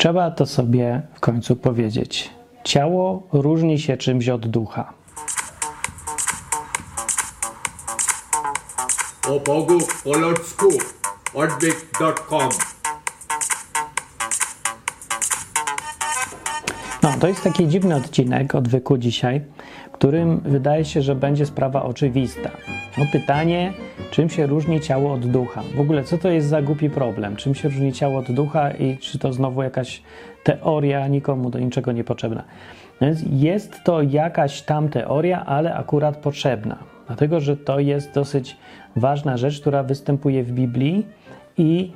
Trzeba to sobie w końcu powiedzieć. Ciało różni się czymś od ducha. O Bogu po ludzku odwyk.com No, to jest taki dziwny odcinek odwyku dzisiaj, którym wydaje się, że będzie sprawa oczywista. No pytanie, czym się różni ciało od ducha? W ogóle, co to jest za głupi problem? Czym się różni ciało od ducha i czy to znowu jakaś teoria nikomu do niczego niepotrzebna? Więc jest to jakaś tam teoria, ale akurat potrzebna, dlatego że to jest dosyć ważna rzecz, która występuje w Biblii i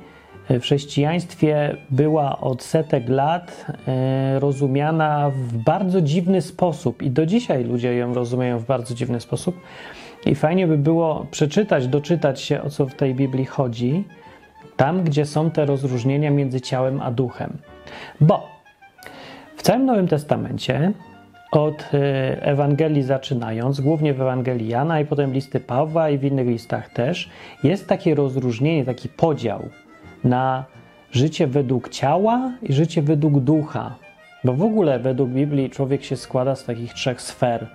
w chrześcijaństwie była od setek lat e, rozumiana w bardzo dziwny sposób i do dzisiaj ludzie ją rozumieją w bardzo dziwny sposób. I fajnie by było przeczytać, doczytać się, o co w tej Biblii chodzi, tam, gdzie są te rozróżnienia między ciałem a duchem. Bo w całym Nowym Testamencie, od e, Ewangelii zaczynając, głównie w Ewangelii Jana i potem listy Pawła i w innych listach też, jest takie rozróżnienie, taki podział na życie według ciała i życie według ducha. Bo w ogóle według Biblii człowiek się składa z takich trzech sfer: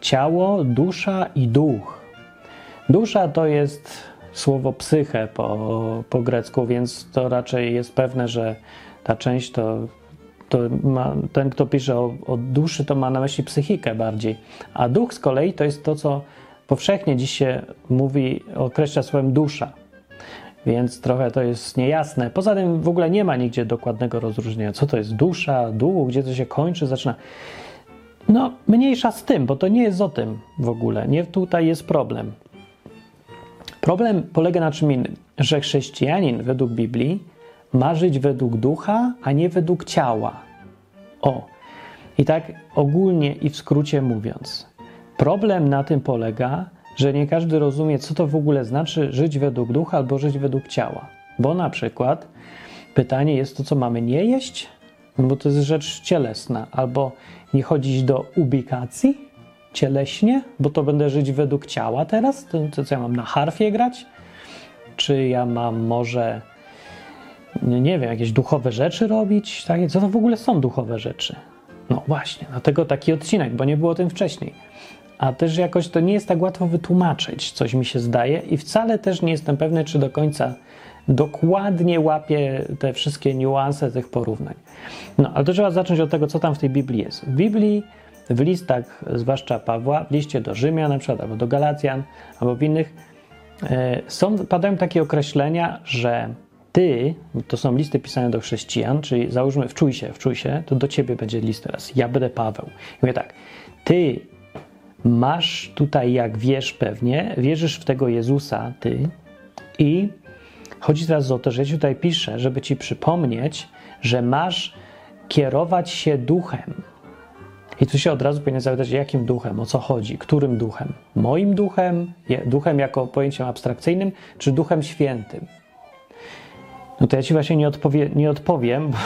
ciało, dusza i duch. Dusza to jest słowo psyche po, po grecku, więc to raczej jest pewne, że ta część to, to ma, ten, kto pisze o, o duszy, to ma na myśli psychikę bardziej. A duch z kolei to jest to, co powszechnie dziś się mówi, określa słowem dusza więc trochę to jest niejasne. Poza tym w ogóle nie ma nigdzie dokładnego rozróżnienia, co to jest dusza, duch, gdzie to się kończy, zaczyna. No, mniejsza z tym, bo to nie jest o tym w ogóle. Nie tutaj jest problem. Problem polega na czym innym, że chrześcijanin według Biblii ma żyć według ducha, a nie według ciała. O. I tak ogólnie i w skrócie mówiąc, problem na tym polega, że nie każdy rozumie, co to w ogóle znaczy żyć według ducha albo żyć według ciała. Bo na przykład pytanie jest to, co mamy nie jeść, bo to jest rzecz cielesna, albo nie chodzić do ubikacji cieleśnie, bo to będę żyć według ciała teraz, to, to co ja mam na harfie grać, czy ja mam może nie wiem, jakieś duchowe rzeczy robić, takie, co to w ogóle są duchowe rzeczy? No właśnie, dlatego taki odcinek, bo nie było o tym wcześniej a też jakoś to nie jest tak łatwo wytłumaczyć, coś mi się zdaje, i wcale też nie jestem pewny, czy do końca dokładnie łapię te wszystkie niuanse tych porównań. No, ale to trzeba zacząć od tego, co tam w tej Biblii jest. W Biblii, w listach, zwłaszcza Pawła, w liście do Rzymian, na przykład, albo do Galacjan, albo w innych, e, są, padają takie określenia, że ty, to są listy pisane do chrześcijan, czyli załóżmy, wczuj się, wczuj się, to do ciebie będzie list teraz. Ja będę Paweł. I mówię tak, ty masz tutaj, jak wiesz pewnie, wierzysz w tego Jezusa, ty, i chodzi teraz o to, że ja tutaj piszę, żeby ci przypomnieć, że masz kierować się duchem. I tu się od razu powinien zapytać, jakim duchem, o co chodzi, którym duchem? Moim duchem, duchem jako pojęciem abstrakcyjnym, czy duchem świętym? No to ja ci właśnie nie, odpowie, nie odpowiem, bo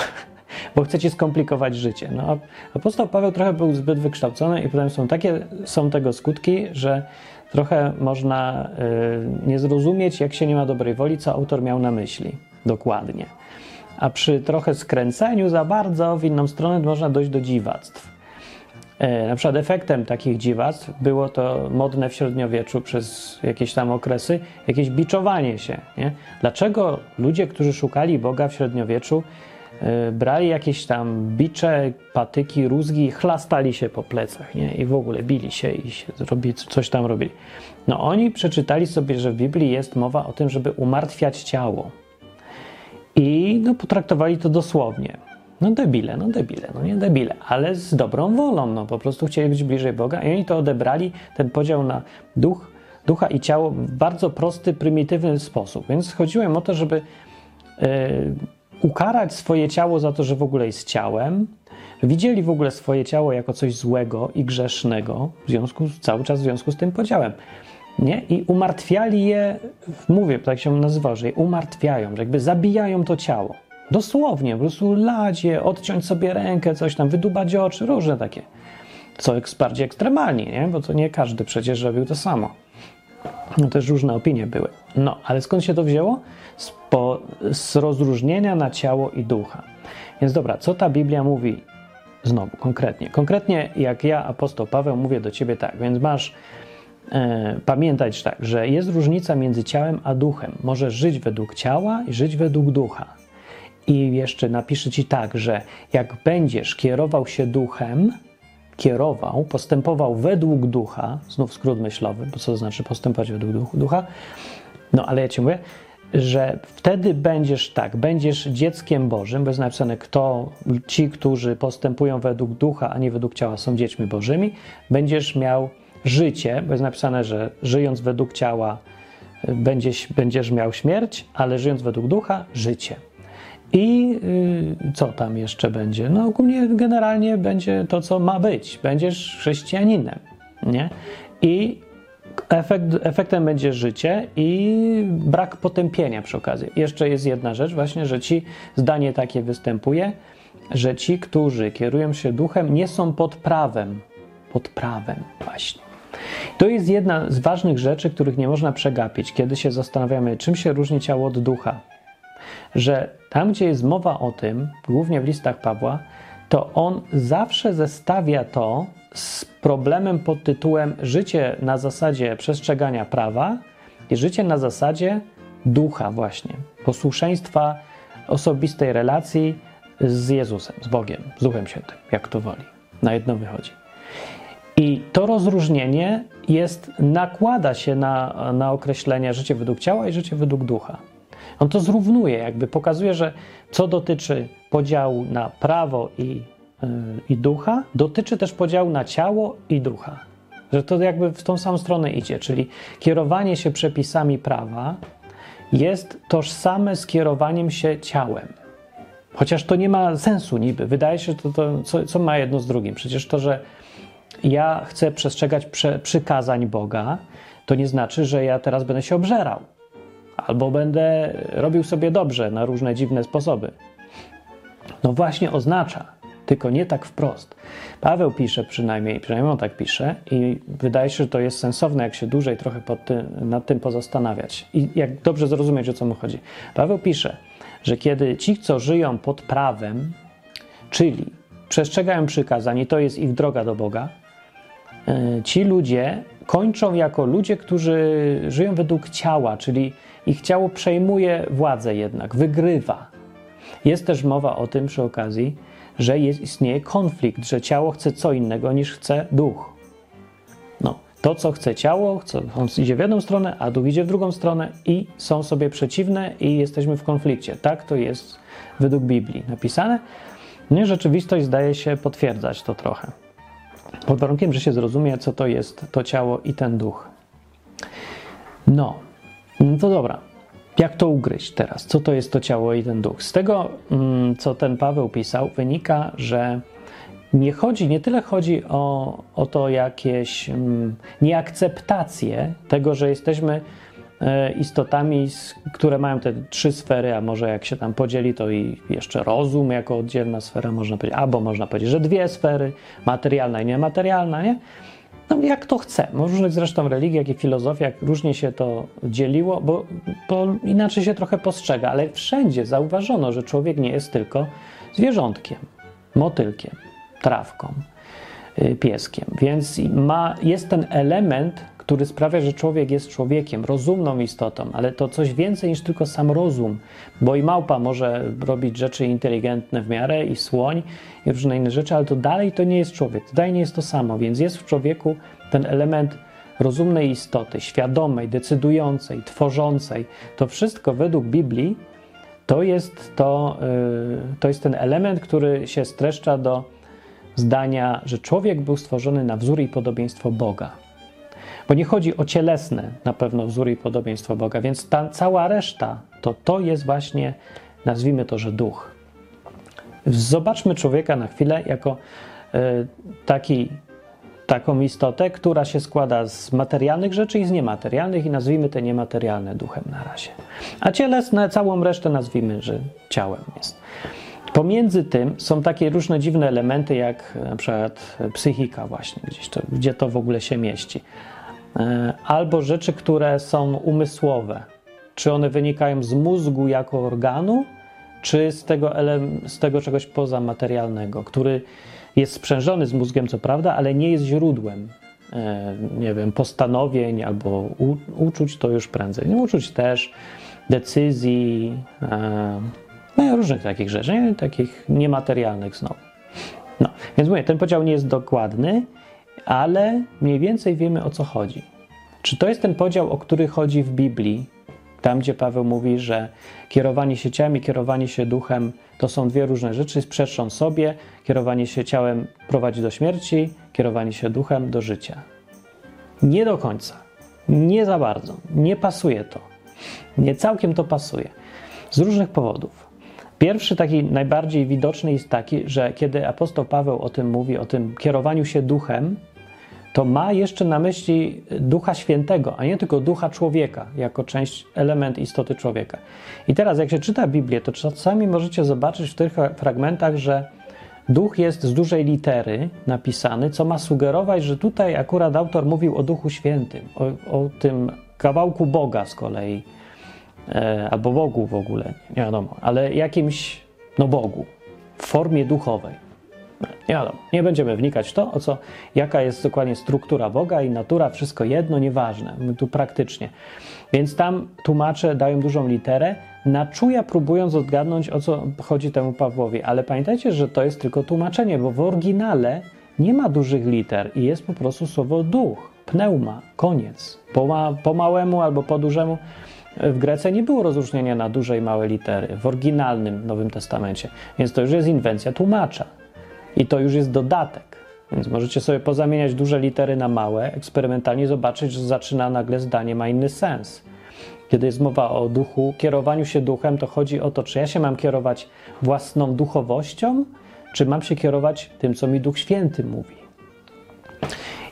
bo chcecie skomplikować życie. No, apostoł Paweł trochę był zbyt wykształcony i potem są takie są tego skutki, że trochę można y, nie zrozumieć, jak się nie ma dobrej woli, co autor miał na myśli dokładnie. A przy trochę skręceniu za bardzo w inną stronę można dojść do dziwactw. E, na przykład efektem takich dziwactw było to modne w średniowieczu przez jakieś tam okresy, jakieś biczowanie się. Nie? Dlaczego ludzie, którzy szukali Boga w średniowieczu, brali jakieś tam bicze, patyki, rózgi, chlastali się po plecach, nie? I w ogóle bili się i się coś tam robili. No oni przeczytali sobie, że w Biblii jest mowa o tym, żeby umartwiać ciało. I no, potraktowali to dosłownie. No debile, no debile, no nie debile, ale z dobrą wolą, no po prostu chcieli być bliżej Boga i oni to odebrali, ten podział na duch, ducha i ciało w bardzo prosty, prymitywny sposób. Więc chodziło im o to, żeby yy, ukarać swoje ciało za to, że w ogóle jest ciałem, widzieli w ogóle swoje ciało jako coś złego i grzesznego, w związku, cały czas w związku z tym podziałem. Nie? I umartwiali je, mówię, tak się nazywa, że je umartwiają, że jakby zabijają to ciało. Dosłownie, po prostu ladzie, odciąć sobie rękę, coś tam, wydubać oczy, różne takie. Co bardziej ekstremalnie, nie? bo to nie każdy przecież robił to samo. No też różne opinie były. No, ale skąd się to wzięło? Z, po, z rozróżnienia na ciało i ducha. Więc dobra, co ta Biblia mówi znowu konkretnie? Konkretnie, jak ja, apostoł Paweł, mówię do ciebie tak, więc masz e, pamiętać tak, że jest różnica między ciałem a duchem. Możesz żyć według ciała i żyć według ducha. I jeszcze napiszę ci tak, że jak będziesz kierował się duchem, kierował, postępował według ducha, znów skrót myślowy, bo co to znaczy postępować według ducha, no ale ja ci mówię, że wtedy będziesz tak, będziesz dzieckiem Bożym, bo jest napisane, kto ci, którzy postępują według ducha, a nie według ciała, są dziećmi Bożymi, będziesz miał życie, bo jest napisane, że żyjąc według ciała będziesz, będziesz miał śmierć, ale żyjąc według ducha, życie. I y, co tam jeszcze będzie? No ogólnie generalnie będzie to, co ma być. Będziesz chrześcijaninem, nie? I efekt, efektem będzie życie i brak potępienia przy okazji. Jeszcze jest jedna rzecz właśnie, że ci, zdanie takie występuje, że ci, którzy kierują się duchem, nie są pod prawem. Pod prawem właśnie. To jest jedna z ważnych rzeczy, których nie można przegapić, kiedy się zastanawiamy, czym się różni ciało od ducha że tam, gdzie jest mowa o tym, głównie w listach Pawła, to on zawsze zestawia to z problemem pod tytułem życie na zasadzie przestrzegania prawa i życie na zasadzie ducha, właśnie, posłuszeństwa osobistej relacji z Jezusem, z Bogiem, z Duchem Świętym, jak to woli. Na jedno wychodzi. I to rozróżnienie jest, nakłada się na, na określenie życie według ciała i życie według ducha. On to zrównuje, jakby pokazuje, że co dotyczy podziału na prawo i, i ducha, dotyczy też podziału na ciało i ducha. Że to jakby w tą samą stronę idzie, czyli kierowanie się przepisami prawa jest tożsame z kierowaniem się ciałem. Chociaż to nie ma sensu niby. Wydaje się, to, to co, co ma jedno z drugim. Przecież to, że ja chcę przestrzegać prze, przykazań Boga, to nie znaczy, że ja teraz będę się obżerał albo będę robił sobie dobrze na różne dziwne sposoby. No właśnie oznacza, tylko nie tak wprost. Paweł pisze przynajmniej, przynajmniej on tak pisze i wydaje się, że to jest sensowne, jak się dłużej trochę tym, nad tym pozastanawiać i jak dobrze zrozumieć, o co mu chodzi. Paweł pisze, że kiedy ci, co żyją pod prawem, czyli przestrzegają przykazań i to jest ich droga do Boga, e, ci ludzie kończą jako ludzie, którzy żyją według ciała, czyli ich ciało przejmuje władzę jednak, wygrywa. Jest też mowa o tym przy okazji, że jest, istnieje konflikt, że ciało chce co innego niż chce duch. No, to, co chce ciało, on idzie w jedną stronę, a duch idzie w drugą stronę i są sobie przeciwne i jesteśmy w konflikcie. Tak to jest według Biblii napisane. Nie, rzeczywistość zdaje się potwierdzać to trochę. Pod warunkiem, że się zrozumie, co to jest to ciało i ten duch. No, no to dobra. Jak to ugryźć teraz? Co to jest to ciało i ten duch? Z tego, mm, co ten Paweł pisał, wynika, że nie chodzi, nie tyle chodzi o, o to jakieś mm, nieakceptację tego, że jesteśmy e, istotami, które mają te trzy sfery, a może jak się tam podzieli, to i jeszcze rozum jako oddzielna sfera, można powiedzieć, albo można powiedzieć, że dwie sfery, materialna i niematerialna, nie? No, jak to chce. W różnych zresztą religiach i filozofiach różnie się to dzieliło, bo, bo inaczej się trochę postrzega, ale wszędzie zauważono, że człowiek nie jest tylko zwierzątkiem, motylkiem, trawką, pieskiem. Więc ma, jest ten element, który sprawia, że człowiek jest człowiekiem, rozumną istotą, ale to coś więcej niż tylko sam rozum, bo i małpa może robić rzeczy inteligentne w miarę, i słoń, i różne inne rzeczy, ale to dalej to nie jest człowiek, dalej nie jest to samo, więc jest w człowieku ten element rozumnej istoty, świadomej, decydującej, tworzącej. To wszystko według Biblii to jest, to, yy, to jest ten element, który się streszcza do zdania, że człowiek był stworzony na wzór i podobieństwo Boga. Bo nie chodzi o cielesne na pewno wzór i podobieństwo Boga, więc ta cała reszta to to jest właśnie, nazwijmy to, że duch. Zobaczmy człowieka na chwilę jako y, taki, taką istotę, która się składa z materialnych rzeczy i z niematerialnych i nazwijmy te niematerialne duchem na razie. A cielesne, całą resztę nazwijmy, że ciałem jest. Pomiędzy tym są takie różne dziwne elementy, jak na przykład psychika właśnie, gdzieś to, gdzie to w ogóle się mieści. E, albo rzeczy, które są umysłowe. Czy one wynikają z mózgu jako organu, czy z tego, z tego czegoś pozamaterialnego, który jest sprzężony z mózgiem, co prawda, ale nie jest źródłem, e, nie wiem, postanowień albo uczuć, to już prędzej. Nie uczuć też, decyzji, e, no różnych takich rzeczy, nie? takich niematerialnych znowu. No, więc mówię, ten podział nie jest dokładny, ale mniej więcej wiemy o co chodzi. Czy to jest ten podział, o który chodzi w Biblii, tam gdzie Paweł mówi, że kierowanie się ciałem i kierowanie się duchem to są dwie różne rzeczy, sprzeczą sobie. Kierowanie się ciałem prowadzi do śmierci, kierowanie się duchem do życia. Nie do końca. Nie za bardzo. Nie pasuje to. Nie całkiem to pasuje. Z różnych powodów. Pierwszy, taki najbardziej widoczny jest taki, że kiedy apostoł Paweł o tym mówi, o tym kierowaniu się duchem, to ma jeszcze na myśli Ducha Świętego, a nie tylko Ducha Człowieka, jako część, element istoty człowieka. I teraz, jak się czyta Biblię, to czasami możecie zobaczyć w tych fragmentach, że Duch jest z dużej litery napisany, co ma sugerować, że tutaj akurat autor mówił o Duchu Świętym, o, o tym kawałku Boga z kolei, albo Bogu w ogóle, nie wiadomo, ale jakimś, no Bogu, w formie duchowej. Nie wiadomo, nie będziemy wnikać w to, o co, jaka jest dokładnie struktura Boga i natura, wszystko jedno, nieważne, tu praktycznie. Więc tam tłumacze dają dużą literę, na czuja próbując odgadnąć, o co chodzi temu Pawłowi. Ale pamiętajcie, że to jest tylko tłumaczenie, bo w oryginale nie ma dużych liter i jest po prostu słowo duch, pneuma, koniec. Po, ma, po małemu albo po dużemu w Grece nie było rozróżnienia na duże i małe litery w oryginalnym Nowym Testamencie, więc to już jest inwencja tłumacza. I to już jest dodatek. Więc możecie sobie pozamieniać duże litery na małe, eksperymentalnie zobaczyć, że zaczyna nagle zdanie ma inny sens. Kiedy jest mowa o duchu, kierowaniu się duchem, to chodzi o to, czy ja się mam kierować własną duchowością, czy mam się kierować tym, co mi Duch Święty mówi.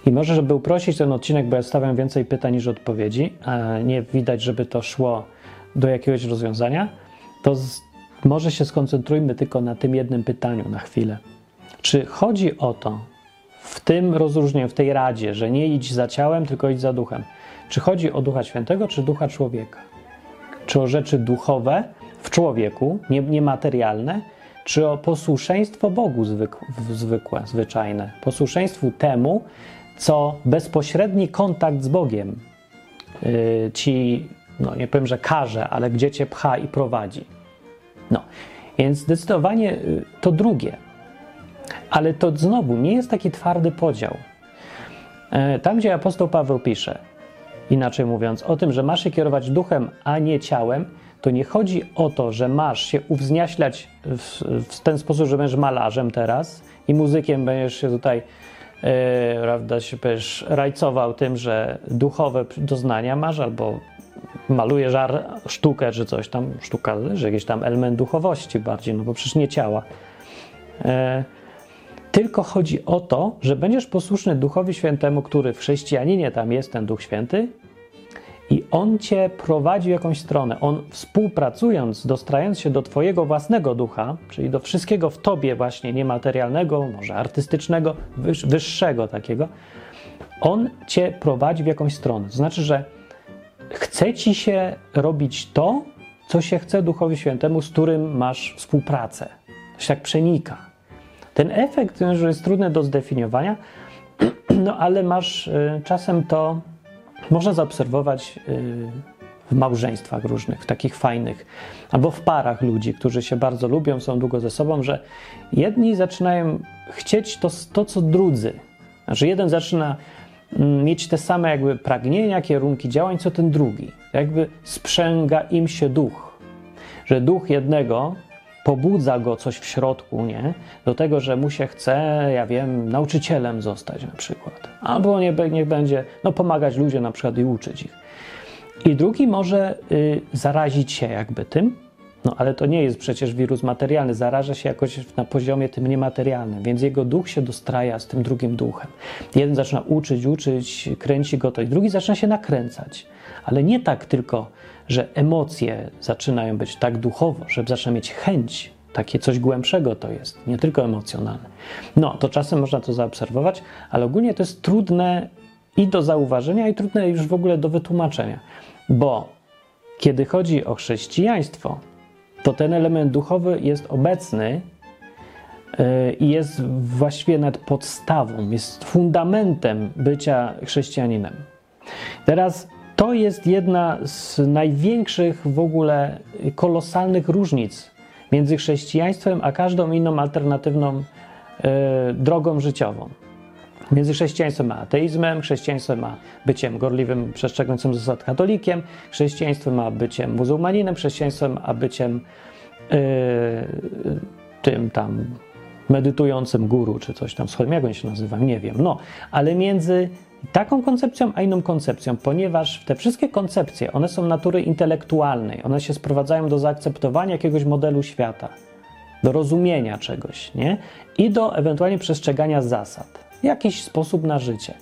I może, żeby uprościć ten odcinek, bo ja stawiam więcej pytań niż odpowiedzi, a nie widać, żeby to szło do jakiegoś rozwiązania, to z, może się skoncentrujmy tylko na tym jednym pytaniu na chwilę. Czy chodzi o to, w tym rozróżnieniu, w tej radzie, że nie idź za ciałem, tylko idź za duchem? Czy chodzi o Ducha Świętego, czy Ducha Człowieka? Czy o rzeczy duchowe w człowieku, niematerialne, czy o posłuszeństwo Bogu zwykłe, zwyczajne? Posłuszeństwu temu, co bezpośredni kontakt z Bogiem yy, ci, no nie powiem, że każe, ale gdzie cię pcha i prowadzi. No, więc zdecydowanie yy, to drugie. Ale to znowu nie jest taki twardy podział. Yy, tam, gdzie apostoł Paweł pisze, inaczej mówiąc, o tym, że masz się kierować duchem, a nie ciałem, to nie chodzi o to, że masz się uwzniaślać w, w ten sposób, że będziesz malarzem teraz i muzykiem będziesz się tutaj prawda, się będziesz rajcował tym, że duchowe doznania masz, albo malujesz sztukę czy coś tam, sztuka, że jakiś tam element duchowości bardziej, no bo przecież nie ciała. Yy, tylko chodzi o to, że będziesz posłuszny Duchowi Świętemu, który w chrześcijaninie tam jest, ten Duch Święty, i on cię prowadzi w jakąś stronę. On współpracując, dostrając się do twojego własnego ducha, czyli do wszystkiego w tobie właśnie niematerialnego, może artystycznego, wyższego takiego, on cię prowadzi w jakąś stronę. To znaczy, że chce ci się robić to, co się chce Duchowi Świętemu, z którym masz współpracę. To się tak przenika. Ten efekt że jest trudny do zdefiniowania, no ale masz y, czasem to można zaobserwować y, w małżeństwach różnych, takich fajnych, albo w parach ludzi, którzy się bardzo lubią, są długo ze sobą, że jedni zaczynają chcieć to, to co drudzy. Znaczy, jeden zaczyna mm, mieć te same jakby pragnienia, kierunki działań, co ten drugi. Jakby sprzęga im się duch. Że duch jednego pobudza go coś w środku, nie? Do tego, że mu się chce, ja wiem, nauczycielem zostać na przykład. Albo nie, niech będzie, no pomagać ludziom na przykład i uczyć ich. I drugi może y, zarazić się jakby tym, no ale to nie jest przecież wirus materialny, zaraża się jakoś na poziomie tym niematerialnym, więc jego duch się dostraja z tym drugim duchem. Jeden zaczyna uczyć, uczyć, kręci go to i drugi zaczyna się nakręcać. Ale nie tak tylko że emocje zaczynają być tak duchowo, że zaczyna mieć chęć, takie coś głębszego to jest, nie tylko emocjonalne. No, to czasem można to zaobserwować, ale ogólnie to jest trudne i do zauważenia, i trudne już w ogóle do wytłumaczenia, bo kiedy chodzi o chrześcijaństwo, to ten element duchowy jest obecny yy, i jest właściwie nad podstawą, jest fundamentem bycia chrześcijaninem. Teraz to jest jedna z największych w ogóle kolosalnych różnic między chrześcijaństwem a każdą inną alternatywną yy, drogą życiową. Między chrześcijaństwem a ateizmem, chrześcijaństwem a byciem gorliwym, przestrzegającym zasad katolikiem, chrześcijaństwem a byciem muzułmaninem, chrześcijaństwem a byciem yy, tym tam medytującym guru, czy coś tam, schodim, jak on się nazywa, nie wiem. No, ale między taką koncepcją a inną koncepcją, ponieważ te wszystkie koncepcje, one są natury intelektualnej, one się sprowadzają do zaakceptowania jakiegoś modelu świata, do rozumienia czegoś, nie? I do ewentualnie przestrzegania zasad jakiś sposób na życie.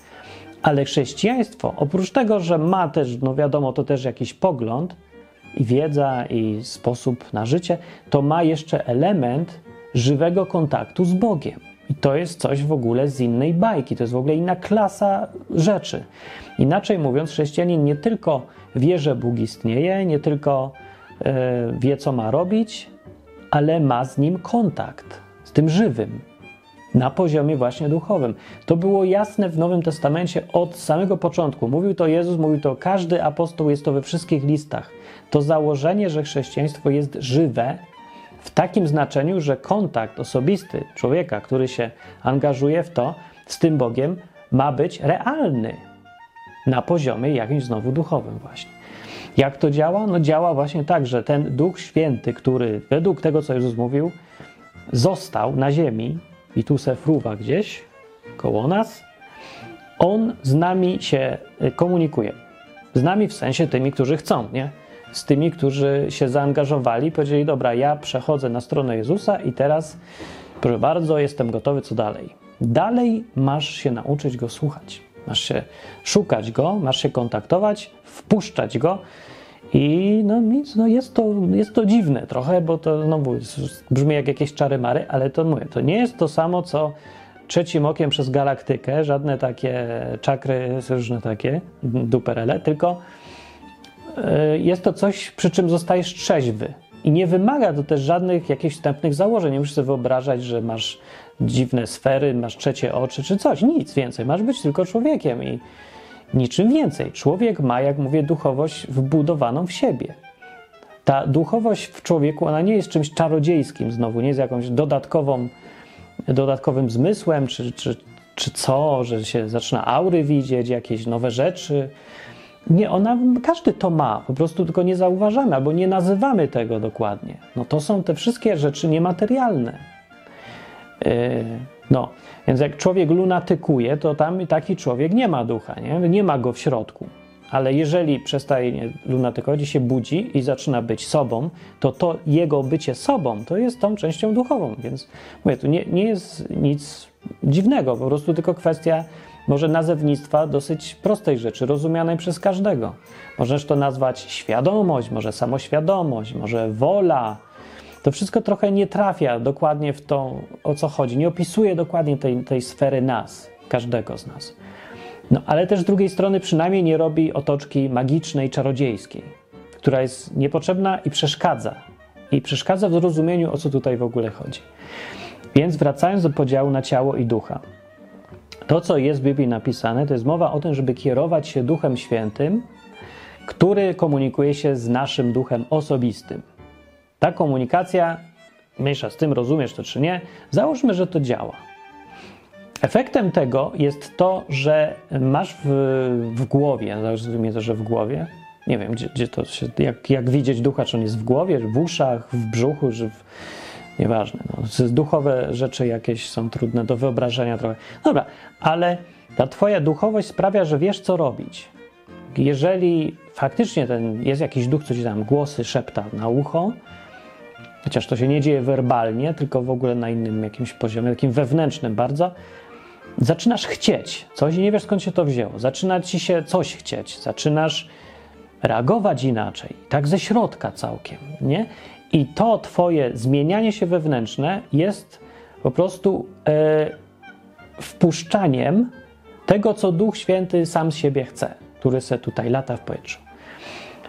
Ale chrześcijaństwo, oprócz tego, że ma też, no wiadomo, to też jakiś pogląd i wiedza i sposób na życie, to ma jeszcze element żywego kontaktu z Bogiem. I to jest coś w ogóle z innej bajki, to jest w ogóle inna klasa rzeczy. Inaczej mówiąc, chrześcijanin nie tylko wie, że Bóg istnieje, nie tylko yy, wie, co ma robić, ale ma z nim kontakt, z tym żywym, na poziomie właśnie duchowym. To było jasne w Nowym Testamencie od samego początku. Mówił to Jezus, mówił to każdy apostoł, jest to we wszystkich listach. To założenie, że chrześcijaństwo jest żywe w takim znaczeniu, że kontakt osobisty człowieka, który się angażuje w to z tym Bogiem, ma być realny na poziomie jakimś znowu duchowym właśnie. Jak to działa? No działa właśnie tak, że ten Duch Święty, który według tego, co Jezus mówił, został na ziemi, i tu se fruwa gdzieś koło nas, on z nami się y, komunikuje. Z nami w sensie tymi, którzy chcą, nie? Z tymi, którzy się zaangażowali, powiedzieli: Dobra, ja przechodzę na stronę Jezusa i teraz, proszę bardzo, jestem gotowy, co dalej? Dalej masz się nauczyć go słuchać. Masz się szukać go, masz się kontaktować, wpuszczać go i no nic, no jest, to, jest to dziwne trochę, bo to no, brzmi jak jakieś czary mary, ale to mówię, to nie jest to samo, co trzecim okiem przez galaktykę, żadne takie czakry, różne takie duperele, tylko jest to coś, przy czym zostajesz trzeźwy. I nie wymaga to też żadnych jakichś wstępnych założeń. Nie musisz sobie wyobrażać, że masz dziwne sfery, masz trzecie oczy czy coś. Nic więcej. Masz być tylko człowiekiem i Niczym więcej. Człowiek ma, jak mówię, duchowość wbudowaną w siebie. Ta duchowość w człowieku, ona nie jest czymś czarodziejskim znowu, nie jest jakąś dodatkową, dodatkowym zmysłem, czy, czy, czy co, że się zaczyna aury widzieć, jakieś nowe rzeczy. Nie, ona, każdy to ma, po prostu tylko nie zauważamy albo nie nazywamy tego dokładnie. No to są te wszystkie rzeczy niematerialne. Yy, no, więc jak człowiek lunatykuje, to tam taki człowiek nie ma ducha, nie, nie ma go w środku. Ale jeżeli przestaje lunatykować się budzi i zaczyna być sobą, to to jego bycie sobą to jest tą częścią duchową. Więc mówię, tu nie, nie jest nic dziwnego, po prostu tylko kwestia może nazewnictwa dosyć prostej rzeczy, rozumianej przez każdego. Możesz to nazwać świadomość, może samoświadomość, może wola, to wszystko trochę nie trafia dokładnie w to, o co chodzi. Nie opisuje dokładnie tej, tej sfery nas, każdego z nas. No, ale też z drugiej strony przynajmniej nie robi otoczki magicznej, czarodziejskiej, która jest niepotrzebna i przeszkadza. I przeszkadza w zrozumieniu, o co tutaj w ogóle chodzi. Więc wracając do podziału na ciało i ducha. To, co jest w Biblii napisane, to jest mowa o tym, żeby kierować się Duchem Świętym, który komunikuje się z naszym duchem osobistym. Ta komunikacja, mniejsza z tym, rozumiesz to czy nie, załóżmy, że to działa. Efektem tego jest to, że masz w, w głowie, zrozumie to, że w głowie, nie wiem, gdzie, gdzie to się, jak, jak widzieć ducha, czy on jest w głowie, w uszach, w brzuchu, czy w, nieważne. No, duchowe rzeczy jakieś są trudne do wyobrażenia trochę. Dobra, ale ta twoja duchowość sprawia, że wiesz, co robić. Jeżeli faktycznie ten, jest jakiś duch, co ci tam głosy szepta na ucho, chociaż to się nie dzieje werbalnie, tylko w ogóle na innym jakimś poziomie, takim wewnętrznym bardzo, zaczynasz chcieć coś i nie wiesz skąd się to wzięło. Zaczyna ci się coś chcieć, zaczynasz reagować inaczej, tak ze środka całkiem, nie? I to twoje zmienianie się wewnętrzne jest po prostu e, wpuszczaniem tego, co Duch Święty sam z siebie chce, który se tutaj lata w powietrzu.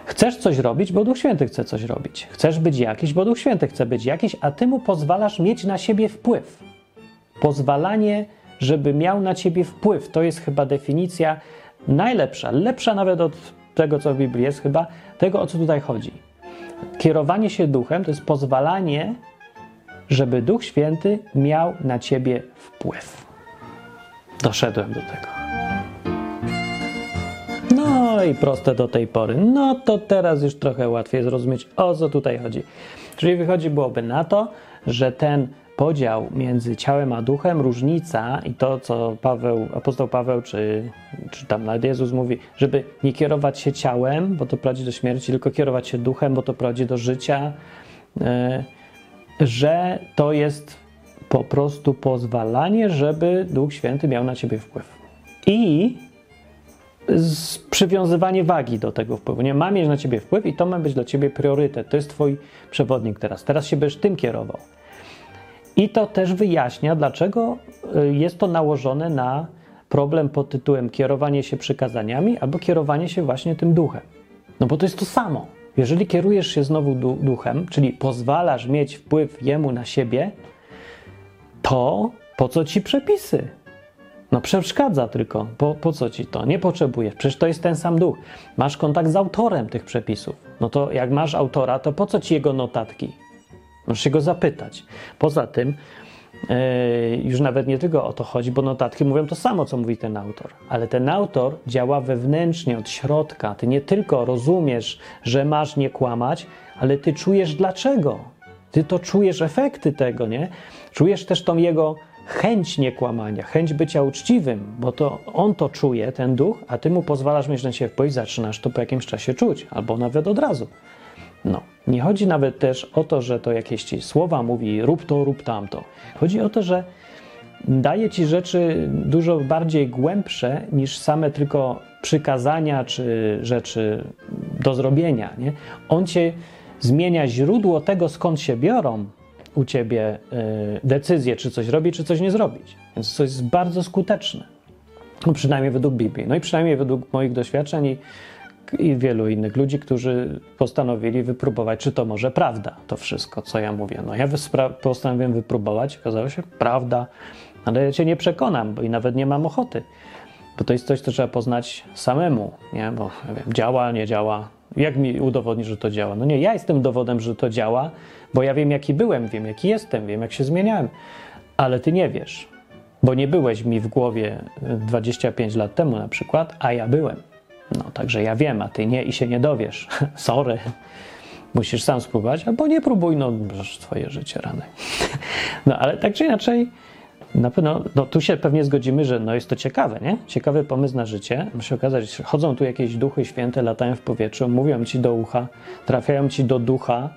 Chcesz coś robić, bo Duch Święty chce coś robić. Chcesz być jakiś, bo Duch Święty chce być jakiś, a ty mu pozwalasz mieć na siebie wpływ. Pozwalanie, żeby miał na ciebie wpływ, to jest chyba definicja najlepsza, lepsza nawet od tego, co w Biblii jest, chyba tego, o co tutaj chodzi. Kierowanie się duchem to jest pozwalanie, żeby Duch Święty miał na ciebie wpływ. Doszedłem do tego. No i proste do tej pory. No to teraz już trochę łatwiej zrozumieć, o co tutaj chodzi. Czyli wychodzi byłoby na to, że ten podział między ciałem a duchem, różnica i to, co Paweł, apostoł Paweł, czy, czy tam nawet Jezus mówi, żeby nie kierować się ciałem, bo to prowadzi do śmierci, tylko kierować się duchem, bo to prowadzi do życia, e, że to jest po prostu pozwalanie, żeby Duch Święty miał na ciebie wpływ. I przywiązywanie wagi do tego wpływu. Nie ma mieć na ciebie wpływ i to ma być dla ciebie priorytet. To jest twój przewodnik teraz. Teraz się będziesz tym kierował. I to też wyjaśnia, dlaczego y, jest to nałożone na problem pod tytułem kierowanie się przykazaniami albo kierowanie się właśnie tym duchem. No bo to jest to samo. Jeżeli kierujesz się znowu du duchem, czyli pozwalasz mieć wpływ jemu na siebie, to po co ci przepisy? No przeszkadza tylko. Po, po co ci to? Nie potrzebujesz. Przecież to jest ten sam duch. Masz kontakt z autorem tych przepisów. No to jak masz autora, to po co ci jego notatki? Możesz się go zapytać. Poza tym, yy, już nawet nie tylko o to chodzi, bo notatki mówią to samo, co mówi ten autor. Ale ten autor działa wewnętrznie, od środka. Ty nie tylko rozumiesz, że masz nie kłamać, ale ty czujesz dlaczego. Ty to czujesz efekty tego, nie? Czujesz też tą jego chęć niekłamania, chęć bycia uczciwym, bo to on to czuje, ten duch, a ty mu pozwalasz mieć na siebie wpływ, zaczynasz to po jakimś czasie czuć, albo nawet od razu. No, nie chodzi nawet też o to, że to jakieś ci słowa mówi rób to, rób tamto. Chodzi o to, że daje ci rzeczy dużo bardziej głębsze niż same tylko przykazania czy rzeczy do zrobienia. Nie? On cię zmienia źródło tego, skąd się biorą u ciebie y, decyzje, czy coś robić, czy coś nie zrobić. Więc to jest bardzo skuteczne. No, przynajmniej według Biblii. No i przynajmniej według moich doświadczeń i, i wielu innych ludzi, którzy postanowili wypróbować, czy to może prawda, to wszystko, co ja mówię. No ja postanowiłem wypróbować, okazało się, prawda, ale ja cię nie przekonam, bo i nawet nie mam ochoty. Bo to jest coś, co trzeba poznać samemu, nie? Bo ja wiem, działa, nie działa. Jak mi udowodnić, że to działa? No nie, ja jestem dowodem, że to działa, bo ja wiem, jaki byłem, wiem, jaki jestem, wiem, jak się zmieniałem. Ale ty nie wiesz, bo nie byłeś mi w głowie 25 lat temu na przykład, a ja byłem. No, także ja wiem, a ty nie i się nie dowiesz. Sorry. Musisz sam spróbować, albo nie próbuj, no, twoje życie rany. No, ale tak czy inaczej, na pewno, no tu się pewnie zgodzimy, że no jest to ciekawe, nie? Ciekawy pomysł na życie. Musi okazać, że chodzą tu jakieś duchy święte, latają w powietrzu, mówią ci do ucha, trafiają ci do ducha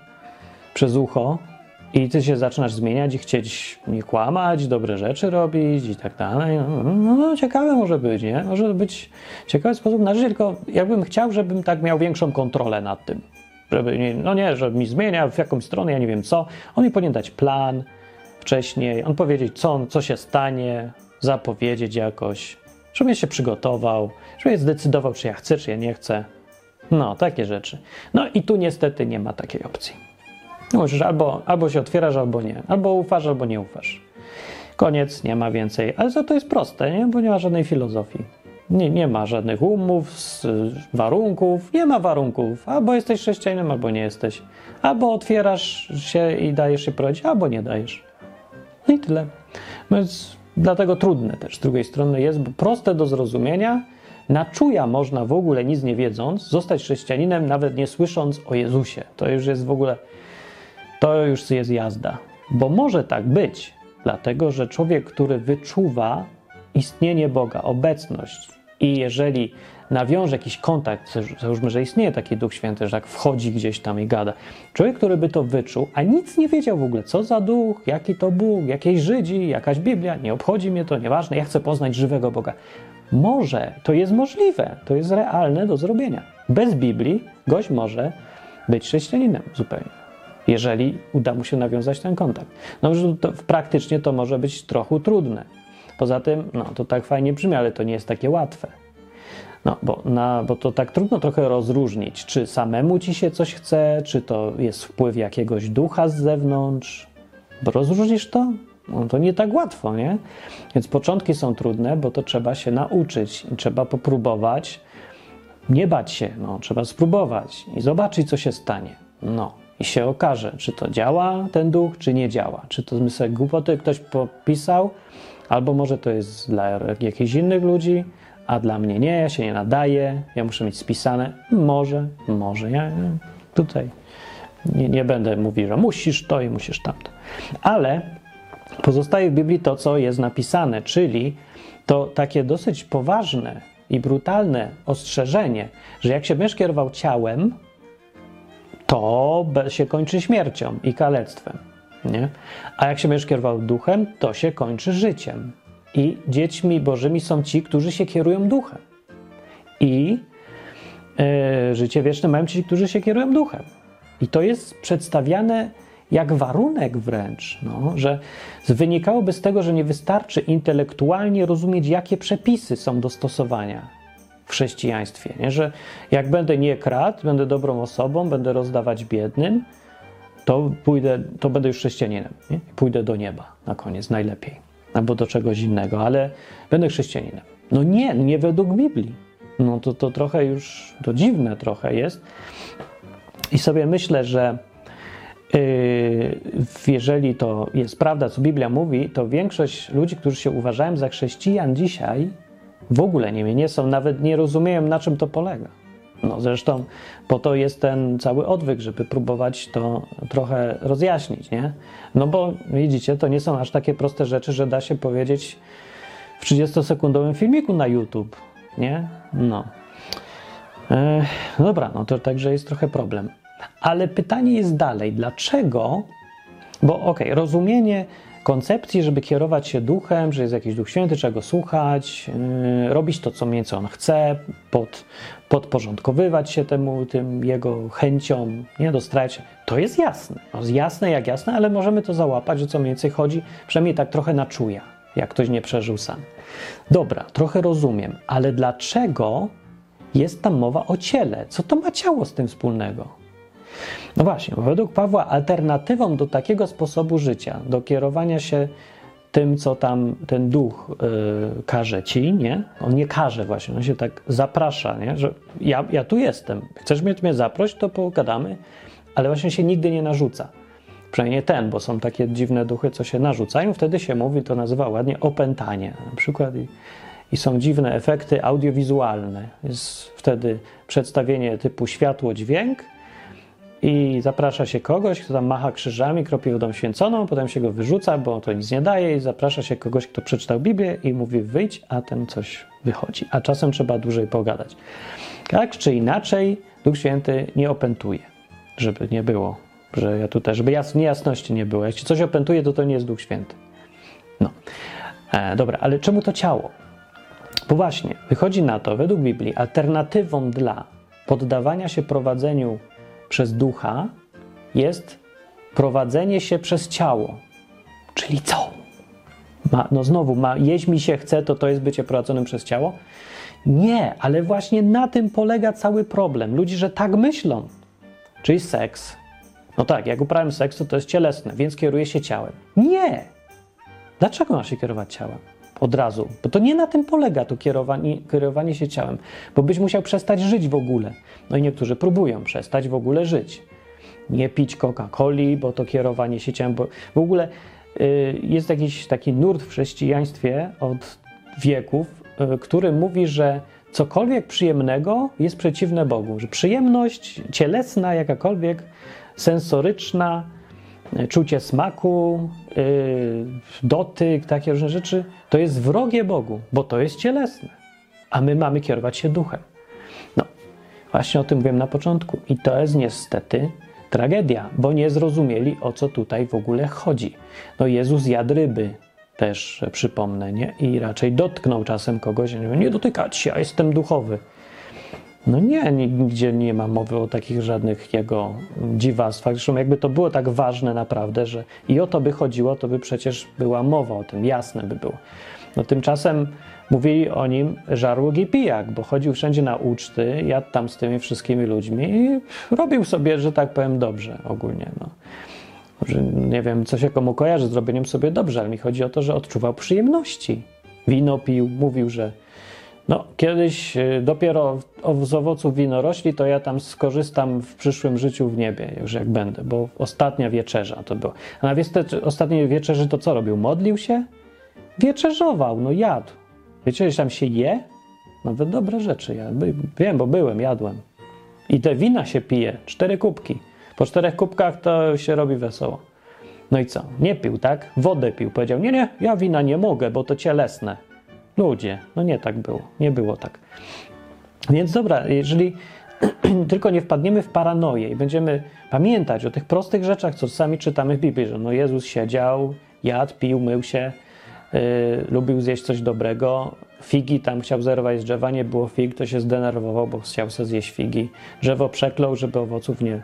przez ucho i ty się zaczynasz zmieniać i chcieć nie kłamać, dobre rzeczy robić i tak dalej. No, no, ciekawe może być, nie? Może być ciekawy sposób na życie, tylko jakbym chciał, żebym tak miał większą kontrolę nad tym. Żeby, no nie, że mi zmienia w jakąś stronę, ja nie wiem co. On mi powinien dać plan, wcześniej, on powiedzieć, co, co się stanie, zapowiedzieć jakoś, żebym się przygotował, żebym zdecydował, czy ja chcę, czy ja nie chcę. No, takie rzeczy. No i tu niestety nie ma takiej opcji. Musisz albo, albo się otwierasz, albo nie. Albo ufasz, albo nie ufasz. Koniec, nie ma więcej. Ale za to jest proste, nie? bo nie ma żadnej filozofii. Nie, nie ma żadnych umów, warunków, nie ma warunków. Albo jesteś chrześcijaninem, albo nie jesteś. Albo otwierasz się i dajesz się prowadzić, albo nie dajesz. No i tyle. Więc dlatego trudne też z drugiej strony jest, bo proste do zrozumienia. Na czuja można w ogóle nic nie wiedząc zostać chrześcijaninem, nawet nie słysząc o Jezusie. To już jest w ogóle, to już jest jazda. Bo może tak być, dlatego że człowiek, który wyczuwa istnienie Boga, obecność i jeżeli nawiąże jakiś kontakt, załóżmy, że istnieje taki Duch Święty, że tak wchodzi gdzieś tam i gada. Człowiek, który by to wyczuł, a nic nie wiedział w ogóle, co za duch, jaki to Bóg, jakieś Żydzi, jakaś Biblia, nie obchodzi mnie to, nieważne, ja chcę poznać żywego Boga. Może, to jest możliwe, to jest realne do zrobienia. Bez Biblii gość może być chrześcijaninem zupełnie, jeżeli uda mu się nawiązać ten kontakt. No, że to, praktycznie to może być trochę trudne. Poza tym, no to tak fajnie brzmi, ale to nie jest takie łatwe. No, bo, na, bo to tak trudno trochę rozróżnić, czy samemu ci się coś chce, czy to jest wpływ jakiegoś ducha z zewnątrz. Bo rozróżnisz to? No, to nie tak łatwo, nie? Więc początki są trudne, bo to trzeba się nauczyć i trzeba popróbować. Nie bać się, no, trzeba spróbować i zobaczyć, co się stanie. No, i się okaże, czy to działa ten duch, czy nie działa. Czy to sobie głupoty ktoś popisał, albo może to jest dla jakichś innych ludzi, a dla mnie nie, ja się nie nadaję, ja muszę mieć spisane. Może, może, ja tutaj nie, nie będę mówił, że musisz to i musisz tamto. Ale pozostaje w Biblii to, co jest napisane, czyli to takie dosyć poważne i brutalne ostrzeżenie, że jak się będziesz kierował ciałem, to się kończy śmiercią i kalectwem. Nie? A jak się będziesz kierował duchem, to się kończy życiem. I dziećmi bożymi są ci, którzy się kierują duchem. I yy, życie wieczne mają ci, którzy się kierują duchem. I to jest przedstawiane jak warunek wręcz, no, że wynikałoby z tego, że nie wystarczy intelektualnie rozumieć, jakie przepisy są do stosowania w chrześcijaństwie. Nie? Że jak będę nie kradł, będę dobrą osobą, będę rozdawać biednym, to pójdę, to będę już chrześcijaninem. Nie? Pójdę do nieba na koniec, najlepiej. Albo do czegoś innego, ale będę chrześcijaninem. No nie, nie według Biblii. No to, to trochę już, to dziwne trochę jest. I sobie myślę, że Yy, jeżeli to jest prawda, co Biblia mówi, to większość ludzi, którzy się uważają za chrześcijan dzisiaj, w ogóle nie, nie są, nawet nie rozumieją, na czym to polega. No zresztą po to jest ten cały odwyk, żeby próbować to trochę rozjaśnić, nie? No bo widzicie, to nie są aż takie proste rzeczy, że da się powiedzieć w 30-sekundowym filmiku na YouTube, nie? No. No dobra, no to także jest trochę problem. Ale pytanie jest dalej, dlaczego? Bo okej, okay, rozumienie koncepcji, żeby kierować się duchem, że jest jakiś duch święty, trzeba go słuchać, yy, robić to, co mniej co on chce, pod, podporządkowywać się temu, tym jego chęciom, nie dostrać. To jest jasne. No, jasne jak jasne, ale możemy to załapać, że co mniej więcej chodzi, przynajmniej tak trochę na czuja, jak ktoś nie przeżył sam. Dobra, trochę rozumiem, ale dlaczego jest tam mowa o ciele? Co to ma ciało z tym wspólnego? No właśnie, według Pawła alternatywą do takiego sposobu życia, do kierowania się tym, co tam ten duch yy, każe ci, nie? On nie każe właśnie, on się tak zaprasza, nie? Że ja, ja tu jestem, chcesz mnie, mnie zaprosić, to pogadamy, ale właśnie się nigdy nie narzuca. Przynajmniej ten, bo są takie dziwne duchy, co się narzucają, wtedy się mówi, to nazywa ładnie opętanie na przykład i, i są dziwne efekty audiowizualne. Jest wtedy przedstawienie typu światło-dźwięk, i zaprasza się kogoś, kto tam macha krzyżami, kropi wodą święconą, potem się go wyrzuca, bo to nic nie daje i zaprasza się kogoś, kto przeczytał Biblię i mówi wyjdź, a ten coś wychodzi. A czasem trzeba dłużej pogadać. Tak czy inaczej, Duch Święty nie opętuje, żeby nie było, że ja tutaj, żeby jas, niejasności nie było. Jeśli coś opętuje, to to nie jest Duch Święty. No. E, dobra, ale czemu to ciało? Bo właśnie, wychodzi na to, według Biblii, alternatywą dla poddawania się prowadzeniu przez ducha jest prowadzenie się przez ciało. Czyli co? Ma, no znowu, ma, jeść mi się chce, to to jest bycie prowadzonym przez ciało? Nie, ale właśnie na tym polega cały problem. Ludzi, że tak myślą. Czyli seks. No tak, jak uprawiam seks, to to jest cielesne, więc kieruje się ciałem. Nie! Dlaczego ma się kierować ciałem? Od razu. Bo to nie na tym polega to kierowanie, kierowanie się ciałem, bo byś musiał przestać żyć w ogóle. No i niektórzy próbują przestać w ogóle żyć. Nie pić Coca-Coli, bo to kierowanie się ciałem. Bo w ogóle y, jest jakiś taki nurt w chrześcijaństwie od wieków, y, który mówi, że cokolwiek przyjemnego jest przeciwne Bogu. Że przyjemność cielesna, jakakolwiek, sensoryczna, czucie smaku, yy, dotyk, takie różne rzeczy, to jest wrogie Bogu, bo to jest cielesne. A my mamy kierować się duchem. No, Właśnie o tym mówiłem na początku. I to jest niestety tragedia, bo nie zrozumieli, o co tutaj w ogóle chodzi. No Jezus jadł ryby, też przypomnę, nie? I raczej dotknął czasem kogoś, nie, nie dotykać się, ja jestem duchowy. No nie, nigdzie nie ma mowy o takich żadnych jego dziwactwach. Zresztą jakby to było tak ważne naprawdę, że i o to by chodziło, to by przecież była mowa o tym, jasne by było. No tymczasem mówili o nim żarłok i pijak, bo chodził wszędzie na uczty, jadł tam z tymi wszystkimi ludźmi i robił sobie, że tak powiem, dobrze ogólnie. No. Nie wiem, co się komu kojarzy z robieniem sobie dobrze, ale mi chodzi o to, że odczuwał przyjemności. Wino pił, mówił, że no, kiedyś y, dopiero z owoców winorośli, to ja tam skorzystam w przyszłym życiu w niebie, już jak będę, bo ostatnia wieczerza to była. A na ostatniej wieczerzy to co robił? Modlił się? Wieczerzował, no jadł. Wiecie, że tam się je? Nawet dobre rzeczy. Ja wiem, bo byłem, jadłem. I te wina się pije, cztery kubki. Po czterech kubkach to się robi wesoło. No i co? Nie pił, tak? Wodę pił. Powiedział, nie, nie, ja wina nie mogę, bo to cielesne. Ludzie, no nie tak było. Nie było tak. Więc dobra, jeżeli tylko nie wpadniemy w paranoję i będziemy pamiętać o tych prostych rzeczach, co sami czytamy w Biblii, że no Jezus siedział, jadł, pił, mył się, yy, lubił zjeść coś dobrego, figi tam chciał zerwać z drzewa, nie było fig, to się zdenerwował, bo chciał sobie zjeść figi, drzewo przeklął, żeby owoców nie,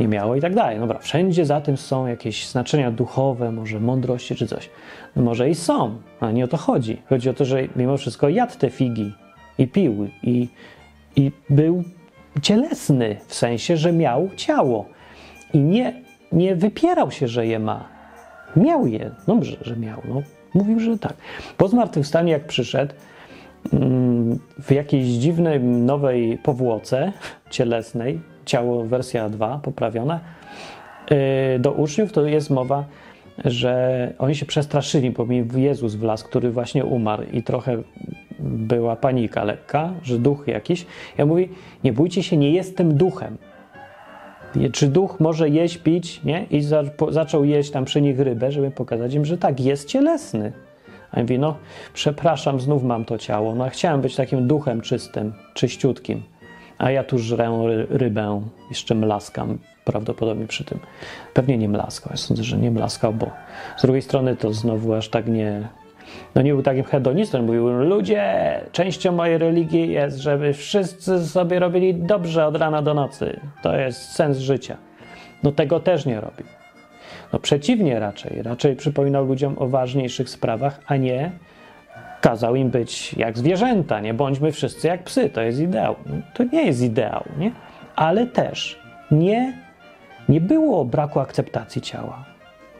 nie miało i tak dalej. Dobra, wszędzie za tym są jakieś znaczenia duchowe, może mądrości czy coś. No może i są, ale nie o to chodzi. Chodzi o to, że mimo wszystko jadł te figi i pił i, i był cielesny, w sensie, że miał ciało i nie, nie wypierał się, że je ma. Miał je, dobrze, że miał. No, mówił, że tak. Po zmartwychwstaniu, jak przyszedł, mm, w jakiejś dziwnej, nowej powłoce cielesnej, ciało wersja 2 poprawiona, yy, do uczniów to jest mowa, że oni się przestraszyli, bo mi Jezus wlazł, który właśnie umarł i trochę była panika lekka, że duch jakiś. Ja mówię, nie bójcie się, nie jestem duchem. Czy duch może jeść, pić, nie? I za, po, zaczął jeść tam przy nich rybę, żeby pokazać im, że tak, jest cielesny. A ja mówię, no przepraszam, znów mam to ciało. No chciałem być takim duchem czystym, czyściutkim. A ja tu żrę ry, rybę, jeszcze mlaskam prawdopodobnie przy tym. Pewnie nie mlaskał, ja sądzę, że nie mlaskał, bo z drugiej strony to znowu aż tak nie... No nie był takim hedonistą, mówił, ludzie, częścią mojej religii jest, żeby wszyscy sobie robili dobrze od rana do nocy. To jest sens życia. No tego też nie robił. No przeciwnie raczej, raczej przypominał ludziom o ważniejszych sprawach, a nie kazał im być jak zwierzęta, nie bądźmy wszyscy jak psy, to jest ideał. No, to nie jest ideał, nie? Ale też nie, nie było braku akceptacji ciała.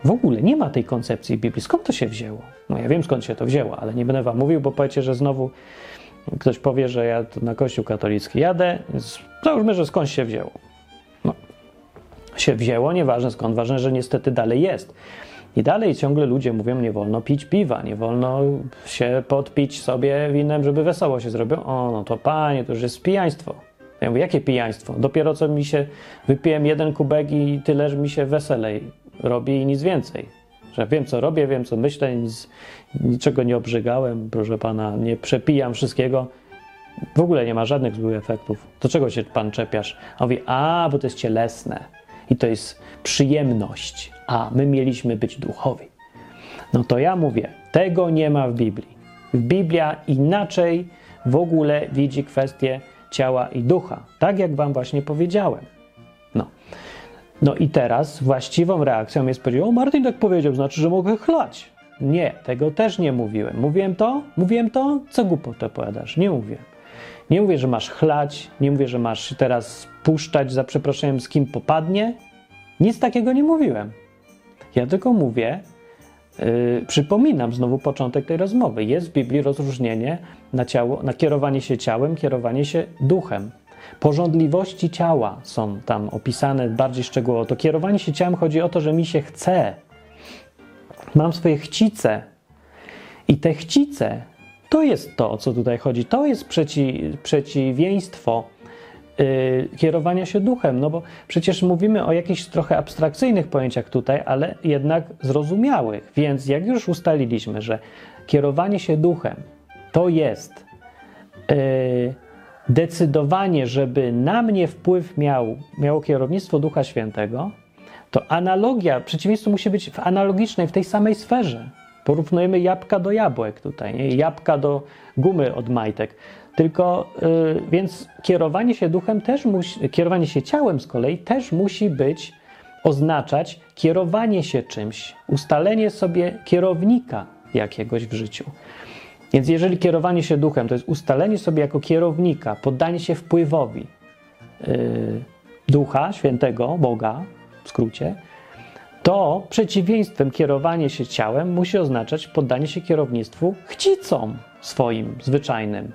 W ogóle nie ma tej koncepcji Biblii. Skąd to się wzięło? No ja wiem skąd się to wzięło, ale nie będę wam mówił, bo powiecie, że znowu ktoś powie, że ja na kościół katolicki jadę, załóżmy, że skąd się wzięło. No, się wzięło, nieważne skąd, ważne, że niestety dalej jest. I dalej ciągle ludzie mówią, nie wolno pić piwa, nie wolno się podpić sobie winem, żeby wesoło się zrobiło. O, no to panie, to już jest pijaństwo. Ja mówię, jakie pijaństwo? Dopiero co mi się, wypiłem jeden kubek i tyle, że mi się weselej robi i nic więcej. Że wiem, co robię, wiem, co myślę, nic, niczego nie obrzygałem, proszę pana, nie przepijam wszystkiego. W ogóle nie ma żadnych złych efektów. Do czego się pan czepiasz? A on mówi, a, bo to jest cielesne i to jest przyjemność, a my mieliśmy być duchowi. No to ja mówię, tego nie ma w Biblii. Biblia inaczej w ogóle widzi kwestię ciała i ducha, tak jak wam właśnie powiedziałem. No. No i teraz właściwą reakcją jest powiedzieć, o Martin tak powiedział, znaczy, że mogę chlać. Nie, tego też nie mówiłem. Mówiłem to? Mówiłem to? Co głupotę powiadasz? Nie mówię. Nie mówię, że masz chlać, nie mówię, że masz teraz puszczać za przeproszeniem z kim popadnie. Nic takiego nie mówiłem. Ja tylko mówię, yy, przypominam znowu początek tej rozmowy. Jest w Biblii rozróżnienie na, ciało, na kierowanie się ciałem, kierowanie się duchem. Porządliwości ciała są tam opisane bardziej szczegółowo. To kierowanie się ciałem chodzi o to, że mi się chce. Mam swoje chcice. I te chcice to jest to, o co tutaj chodzi. To jest przeci, przeciwieństwo kierowania się duchem. No bo przecież mówimy o jakichś trochę abstrakcyjnych pojęciach tutaj, ale jednak zrozumiałych. Więc jak już ustaliliśmy, że kierowanie się duchem to jest yy, decydowanie, żeby na mnie wpływ miał, miało kierownictwo Ducha Świętego, to analogia, przeciwieństwo musi być w analogicznej, w tej samej sferze. Porównujemy jabłka do jabłek tutaj, nie? jabłka do gumy od majtek. Tylko, yy, więc kierowanie się duchem też musi, kierowanie się ciałem z kolei też musi być, oznaczać kierowanie się czymś, ustalenie sobie kierownika jakiegoś w życiu. Więc jeżeli kierowanie się duchem to jest ustalenie sobie jako kierownika, poddanie się wpływowi yy, ducha, świętego, Boga, w skrócie, to przeciwieństwem kierowanie się ciałem musi oznaczać poddanie się kierownictwu chcicom swoim, zwyczajnym.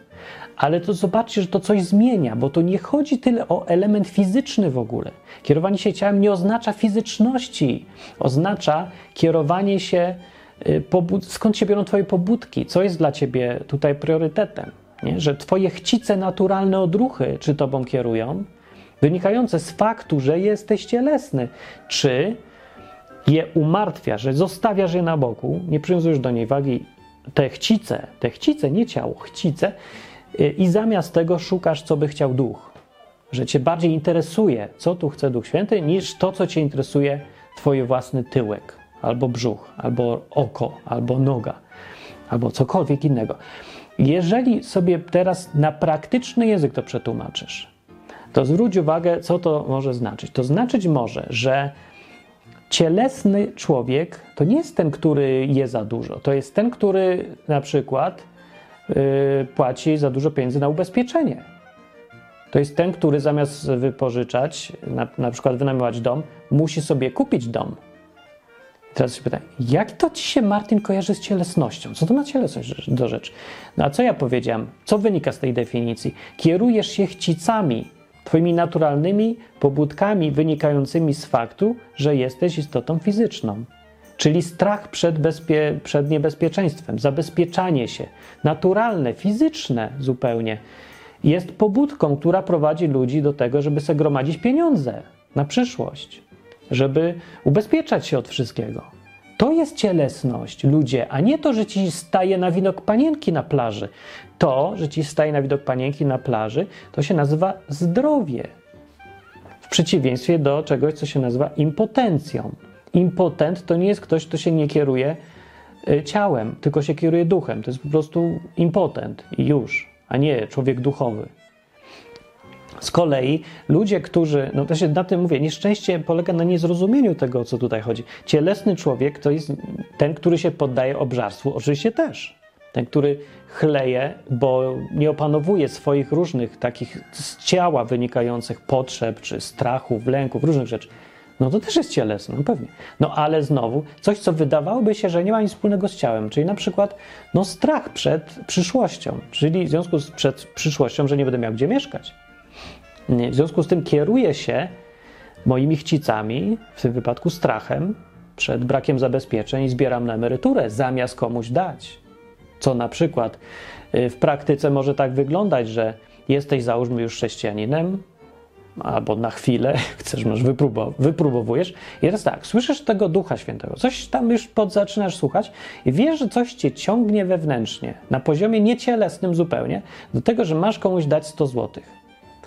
Ale to zobaczcie, że to coś zmienia, bo to nie chodzi tyle o element fizyczny w ogóle. Kierowanie się ciałem nie oznacza fizyczności, oznacza kierowanie się, y, skąd się biorą Twoje pobudki, co jest dla Ciebie tutaj priorytetem. Nie? Że Twoje chcice, naturalne odruchy, czy Tobą kierują, wynikające z faktu, że jesteś cielesny, czy je umartwia, że zostawiasz je na boku, nie przywiązujesz do niej wagi, te chcice, te chcice, nie ciało, chcice, i zamiast tego szukasz, co by chciał duch. Że cię bardziej interesuje, co tu chce Duch Święty, niż to, co cię interesuje, twoje własny tyłek, albo brzuch, albo oko, albo noga, albo cokolwiek innego. Jeżeli sobie teraz na praktyczny język to przetłumaczysz, to zwróć uwagę, co to może znaczyć. To znaczyć może, że cielesny człowiek to nie jest ten, który je za dużo. To jest ten, który na przykład płaci za dużo pieniędzy na ubezpieczenie. To jest ten, który zamiast wypożyczać, na, na przykład wynajmować dom, musi sobie kupić dom. I teraz się pytam, jak to ci się, Martin, kojarzy z cielesnością? Co to ma cielesność do rzeczy? No a co ja powiedziałem? Co wynika z tej definicji? Kierujesz się chcicami, twoimi naturalnymi pobudkami wynikającymi z faktu, że jesteś istotą fizyczną. Czyli strach przed, bezpie, przed niebezpieczeństwem, zabezpieczanie się, naturalne, fizyczne zupełnie, jest pobudką, która prowadzi ludzi do tego, żeby sobie gromadzić pieniądze na przyszłość, żeby ubezpieczać się od wszystkiego. To jest cielesność, ludzie, a nie to, że ci staje na widok panienki na plaży. To, że ci staje na widok panienki na plaży, to się nazywa zdrowie. W przeciwieństwie do czegoś, co się nazywa impotencją. Impotent to nie jest ktoś, kto się nie kieruje y, ciałem, tylko się kieruje duchem. To jest po prostu impotent i już, a nie człowiek duchowy. Z kolei ludzie, którzy, no to się na tym mówię, nieszczęście polega na niezrozumieniu tego, o co tutaj chodzi. Cielesny człowiek to jest ten, który się poddaje obżarstwu, oczywiście też. Ten, który chleje, bo nie opanowuje swoich różnych takich z ciała wynikających potrzeb, czy strachów, lęków, różnych rzeczy. No to też jest cielesne, no pewnie. No ale znowu, coś, co wydawałoby się, że nie ma nic wspólnego z ciałem, czyli na przykład no, strach przed przyszłością, czyli w związku z przed przyszłością, że nie będę miał gdzie mieszkać. W związku z tym kieruję się moimi chcicami, w tym wypadku strachem przed brakiem zabezpieczeń i zbieram na emeryturę, zamiast komuś dać. Co na przykład y, w praktyce może tak wyglądać, że jesteś, załóżmy, już chrześcijaninem, albo na chwilę, chcesz, masz wypróbow wypróbowujesz. I teraz tak, słyszysz tego Ducha Świętego, coś tam już pod zaczynasz słuchać i wiesz, że coś cię ciągnie wewnętrznie, na poziomie niecielesnym zupełnie, do tego, że masz komuś dać 100 złotych.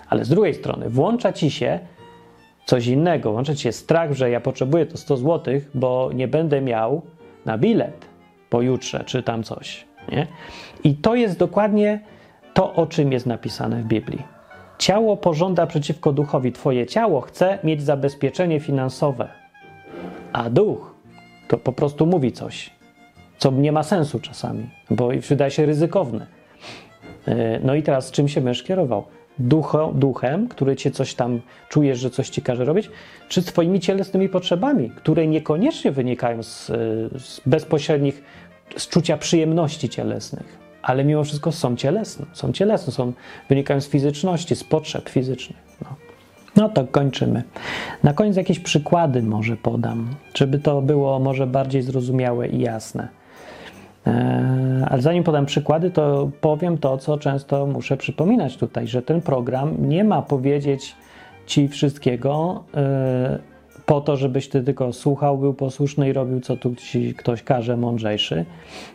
Ale z drugiej strony włącza ci się coś innego, włącza ci się strach, że ja potrzebuję to 100 zł, bo nie będę miał na bilet pojutrze, czy tam coś. Nie? I to jest dokładnie to, o czym jest napisane w Biblii. Ciało pożąda przeciwko duchowi. Twoje ciało chce mieć zabezpieczenie finansowe, a duch to po prostu mówi coś, co nie ma sensu czasami, bo wydaje się ryzykowne. No i teraz czym się będziesz kierował? Ducho, duchem, który cię coś tam czujesz, że coś ci każe robić, czy swoimi cielesnymi potrzebami, które niekoniecznie wynikają z, z bezpośrednich, z czucia przyjemności cielesnych, ale mimo wszystko są cielesne, są cielesne, są, wynikają z fizyczności, z potrzeb fizycznych. No. no to kończymy. Na koniec jakieś przykłady może podam, żeby to było może bardziej zrozumiałe i jasne. Ale zanim podam przykłady, to powiem to, co często muszę przypominać tutaj, że ten program nie ma powiedzieć ci wszystkiego po to, żebyś ty tylko słuchał, był posłuszny i robił, co tu ci ktoś każe, mądrzejszy,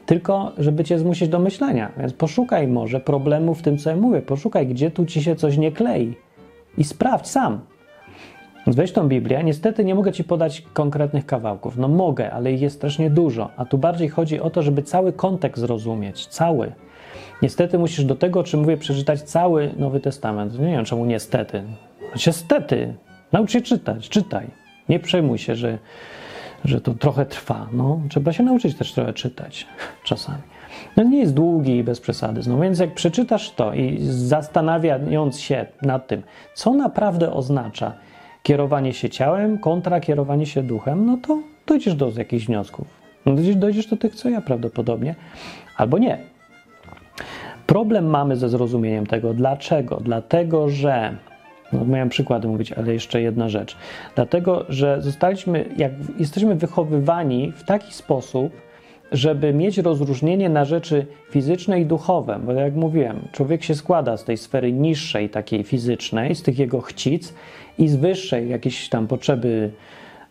tylko żeby cię zmusić do myślenia. Więc poszukaj może problemu w tym, co ja mówię. Poszukaj, gdzie tu ci się coś nie klei i sprawdź sam. Więc weź tą Biblię. Niestety nie mogę ci podać konkretnych kawałków. No mogę, ale ich jest strasznie dużo. A tu bardziej chodzi o to, żeby cały kontekst zrozumieć. Cały. Niestety musisz do tego, o czym mówię, przeczytać cały Nowy Testament. Nie wiem czemu niestety. Niestety. Naucz się czytać. Czytaj. Nie przejmuj się, że, że to trochę trwa. No, trzeba się nauczyć też trochę czytać czasami. No nie jest długi i bez przesady. No więc jak przeczytasz to i zastanawiając się nad tym, co naprawdę oznacza kierowanie się ciałem kontra kierowanie się duchem, no to dojdziesz do jakichś wniosków. No dojdziesz, dojdziesz do tych, co ja prawdopodobnie, albo nie. Problem mamy ze zrozumieniem tego. Dlaczego? Dlatego, że no, miałem przykłady mówić, ale jeszcze jedna rzecz. Dlatego, że zostaliśmy, jak jesteśmy wychowywani w taki sposób, żeby mieć rozróżnienie na rzeczy fizyczne i duchowe, bo jak mówiłem, człowiek się składa z tej sfery niższej, takiej fizycznej, z tych jego chcic i z wyższej, jakieś tam potrzeby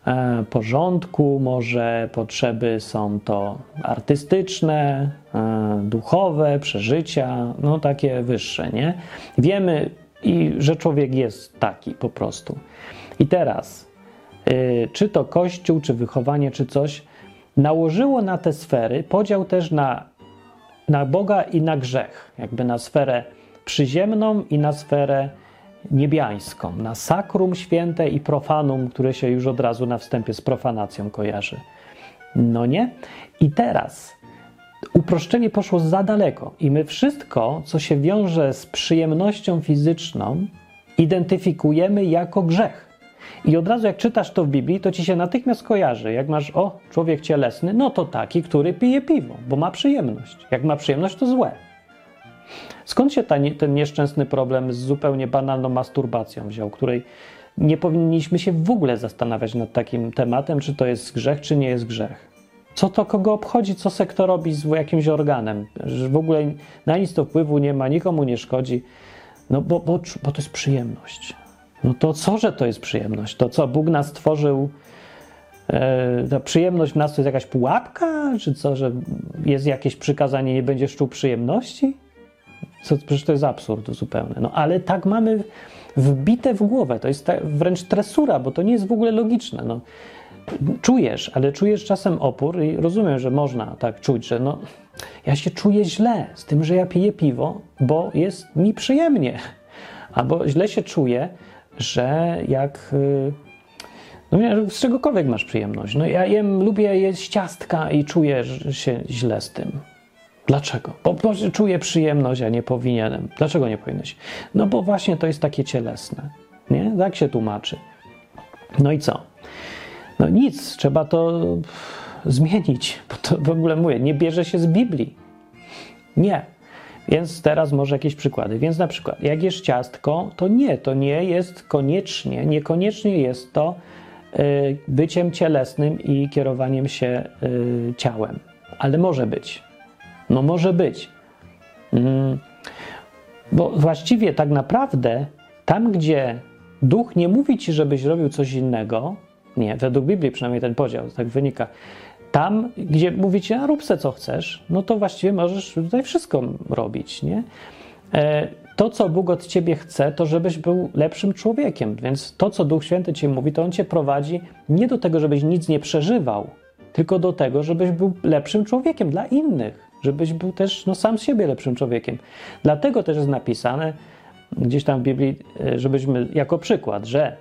e, porządku, może potrzeby są to artystyczne, e, duchowe, przeżycia, no takie wyższe, nie? Wiemy, i że człowiek jest taki po prostu. I teraz, y, czy to kościół, czy wychowanie, czy coś, nałożyło na te sfery podział też na, na Boga i na grzech, jakby na sferę przyziemną i na sferę niebiańską, na sakrum święte i profanum, które się już od razu na wstępie z profanacją kojarzy. No nie? I teraz uproszczenie poszło za daleko i my wszystko, co się wiąże z przyjemnością fizyczną, identyfikujemy jako grzech. I od razu jak czytasz to w Biblii, to ci się natychmiast kojarzy. Jak masz, o, człowiek cielesny, no to taki, który pije piwo, bo ma przyjemność. Jak ma przyjemność, to złe. Skąd się ten nieszczęsny problem z zupełnie banalną masturbacją wziął, której nie powinniśmy się w ogóle zastanawiać nad takim tematem, czy to jest grzech, czy nie jest grzech. Co to kogo obchodzi, co se kto robi z jakimś organem? W ogóle na nic to wpływu nie ma, nikomu nie szkodzi. No bo, bo, bo to jest przyjemność. No to co, że to jest przyjemność? To co, Bóg nas stworzył, e, ta przyjemność w nas to jest jakaś pułapka? Czy co, że jest jakieś przykazanie, nie będziesz czuł przyjemności? Co, przecież to jest absurd zupełny. No ale tak mamy wbite w głowę. To jest ta, wręcz tresura, bo to nie jest w ogóle logiczne. No, czujesz, ale czujesz czasem opór i rozumiem, że można tak czuć, że no, ja się czuję źle z tym, że ja piję piwo, bo jest mi przyjemnie. Albo źle się czuję, że jak. y, No z czegokolwiek masz przyjemność. No ja jem, lubię jeść ciastka i czuję się źle z tym. Dlaczego? Bo czuję przyjemność, a nie powinienem. Dlaczego nie powinieneś? No bo właśnie to jest takie cielesne. Nie? Tak się tłumaczy. No i co? No nic, trzeba to zmienić, bo to w ogóle mówię, nie bierze się z Biblii. Nie. Więc teraz może jakieś przykłady. Więc na przykład, jak jest ciastko, to nie, to nie jest koniecznie, niekoniecznie jest to y, byciem cielesnym i kierowaniem się y, ciałem. Ale może być. No może być. Mm, bo właściwie tak naprawdę tam, gdzie duch nie mówi ci, żebyś robił coś innego, nie, według Biblii przynajmniej ten podział tak wynika. Tam, gdzie mówicie, a rób se co chcesz, no to właściwie możesz tutaj wszystko robić, nie? E, to, co Bóg od ciebie chce, to żebyś był lepszym człowiekiem. Więc to, co Duch Święty ci mówi, to on cię prowadzi nie do tego, żebyś nic nie przeżywał, tylko do tego, żebyś był lepszym człowiekiem dla innych, żebyś był też no, sam z siebie lepszym człowiekiem. Dlatego też jest napisane gdzieś tam w Biblii, e, żebyśmy jako przykład, że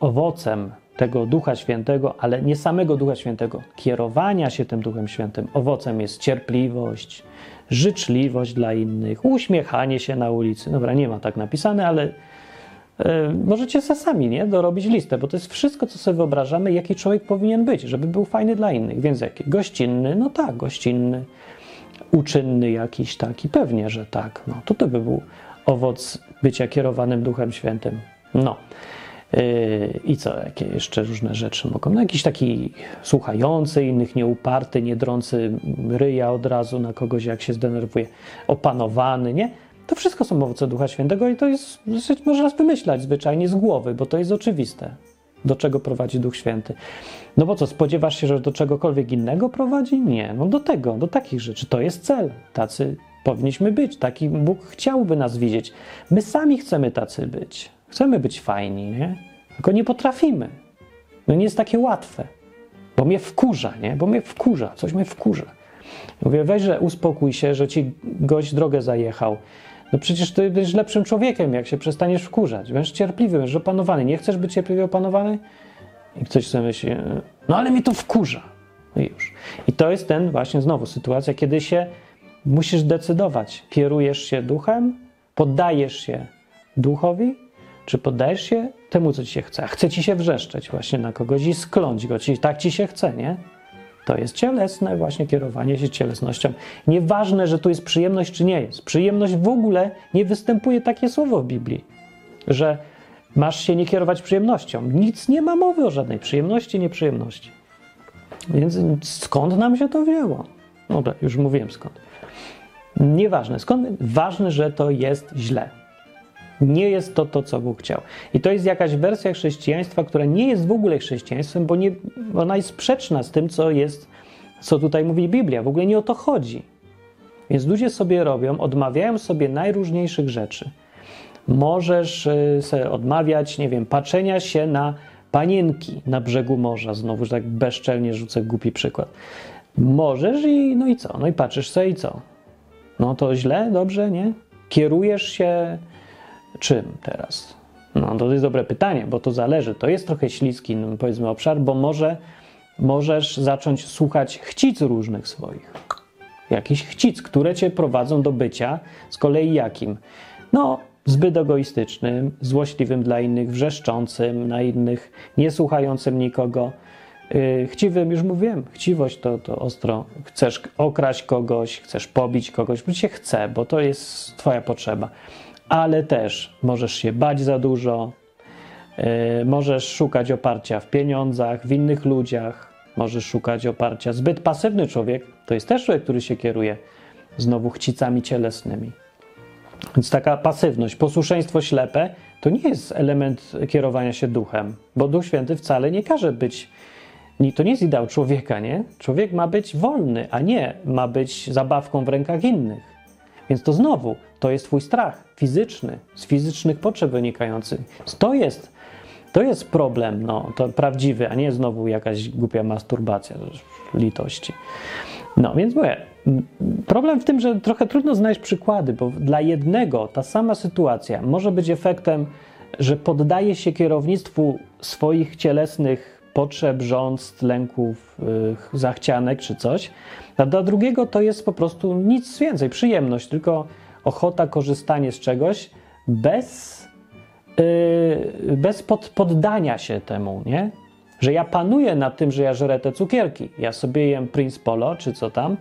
owocem tego Ducha Świętego, ale nie samego Ducha Świętego, kierowania się tym Duchem Świętym. Owocem jest cierpliwość, życzliwość dla innych, uśmiechanie się na ulicy. Dobra, nie ma tak napisane, ale yy, możecie sami nie, dorobić listę, bo to jest wszystko, co sobie wyobrażamy, jaki człowiek powinien być, żeby był fajny dla innych. Więc jaki? Gościnny? No tak, gościnny. Uczynny jakiś taki? Pewnie, że tak. No, to to by był owoc bycia kierowanym Duchem Świętym. No. Yy, I co, jakie jeszcze różne rzeczy mogą? No jakiś taki słuchający innych, nieuparty, nie drący ryja od razu na kogoś, jak się zdenerwuje, opanowany, nie? To wszystko są owoce Ducha Świętego i to jest, można wymyślać zwyczajnie z głowy, bo to jest oczywiste, do czego prowadzi Duch Święty. No bo co, spodziewasz się, że do czegokolwiek innego prowadzi? Nie, no do tego, do takich rzeczy. To jest cel. Tacy powinniśmy być, taki Bóg chciałby nas widzieć. My sami chcemy tacy być. Chcemy być fajni, nie? Tylko nie potrafimy. No nie jest takie łatwe, bo mnie wkurza, nie? Bo mnie wkurza, coś mnie wkurza. Mówię, weź, że uspokój się, że ci gość drogę zajechał. No przecież ty będziesz lepszym człowiekiem, jak się przestaniesz wkurzać. Będziesz cierpliwy, będziesz opanowany. Nie chcesz być cierpliwie opanowany? I ktoś sobie myśli, no ale mnie to wkurza. I już. I to jest ten właśnie znowu sytuacja, kiedy się musisz decydować, kierujesz się duchem, poddajesz się duchowi, czy poddajesz się temu, co ci się chce. A chce ci się wrzeszczeć właśnie na kogoś i skląć go, czyli tak ci się chce, nie? To jest cielesne właśnie kierowanie się cielesnością. Nieważne, że tu jest przyjemność, czy nie jest. Przyjemność w ogóle nie występuje takie słowo w Biblii, że masz się nie kierować przyjemnością. Nic nie ma mowy o żadnej przyjemności, nieprzyjemności. Więc skąd nam się to wzięło? Dobra, już mówiłem skąd. Nieważne skąd, ważne, że to jest źle. Nie jest to to, co Bóg chciał. I to jest jakaś wersja chrześcijaństwa, która nie jest w ogóle chrześcijaństwem, bo nie, ona jest sprzeczna z tym, co jest, co tutaj mówi Biblia. W ogóle nie o to chodzi. Więc ludzie sobie robią, odmawiają sobie najróżniejszych rzeczy. Możesz sobie odmawiać, nie wiem, patrzenia się na panienki na brzegu morza. Znowu, że tak bezczelnie rzucę głupi przykład. Możesz i no i co? No i patrzysz sobie i co? No to źle, dobrze, nie? Kierujesz się czym teraz? No to jest dobre pytanie, bo to zależy. To jest trochę śliski, no, powiedzmy, obszar, bo może możesz zacząć słuchać chcic różnych swoich. Jakichś chcic, które cię prowadzą do bycia z kolei jakim? No, zbyt egoistycznym, złośliwym dla innych, wrzeszczącym na innych, nie słuchającym nikogo. Yy, chciwym, już mówiłem, chciwość to, to ostro. Chcesz okraść kogoś, chcesz pobić kogoś, bo ci się chce, bo to jest twoja potrzeba. Ale też możesz się bać za dużo, yy, możesz szukać oparcia w pieniądzach, w innych ludziach, możesz szukać oparcia. Zbyt pasywny człowiek to jest też człowiek, który się kieruje znowu chcicami cielesnymi. Więc taka pasywność, posłuszeństwo ślepe to nie jest element kierowania się duchem, bo Duch Święty wcale nie każe być. To nie jest ideał człowieka, nie? Człowiek ma być wolny, a nie ma być zabawką w rękach innych. Więc to znowu, to jest twój strach fizyczny, z fizycznych potrzeb wynikających. To jest, to jest problem, no, to prawdziwy, a nie znowu jakaś głupia masturbacja, litości. No, więc mówię, problem w tym, że trochę trudno znaleźć przykłady, bo dla jednego ta sama sytuacja może być efektem, że poddaje się kierownictwu swoich cielesnych potrzeb, rządz, lęków, yy, zachcianek czy coś, a dla drugiego to jest po prostu nic więcej, przyjemność, tylko ochota, korzystanie z czegoś bez, yy, bez pod, poddania się temu, nie? Że ja panuję nad tym, że ja żerę te cukierki. Ja sobie jem Prince Polo, czy co tam.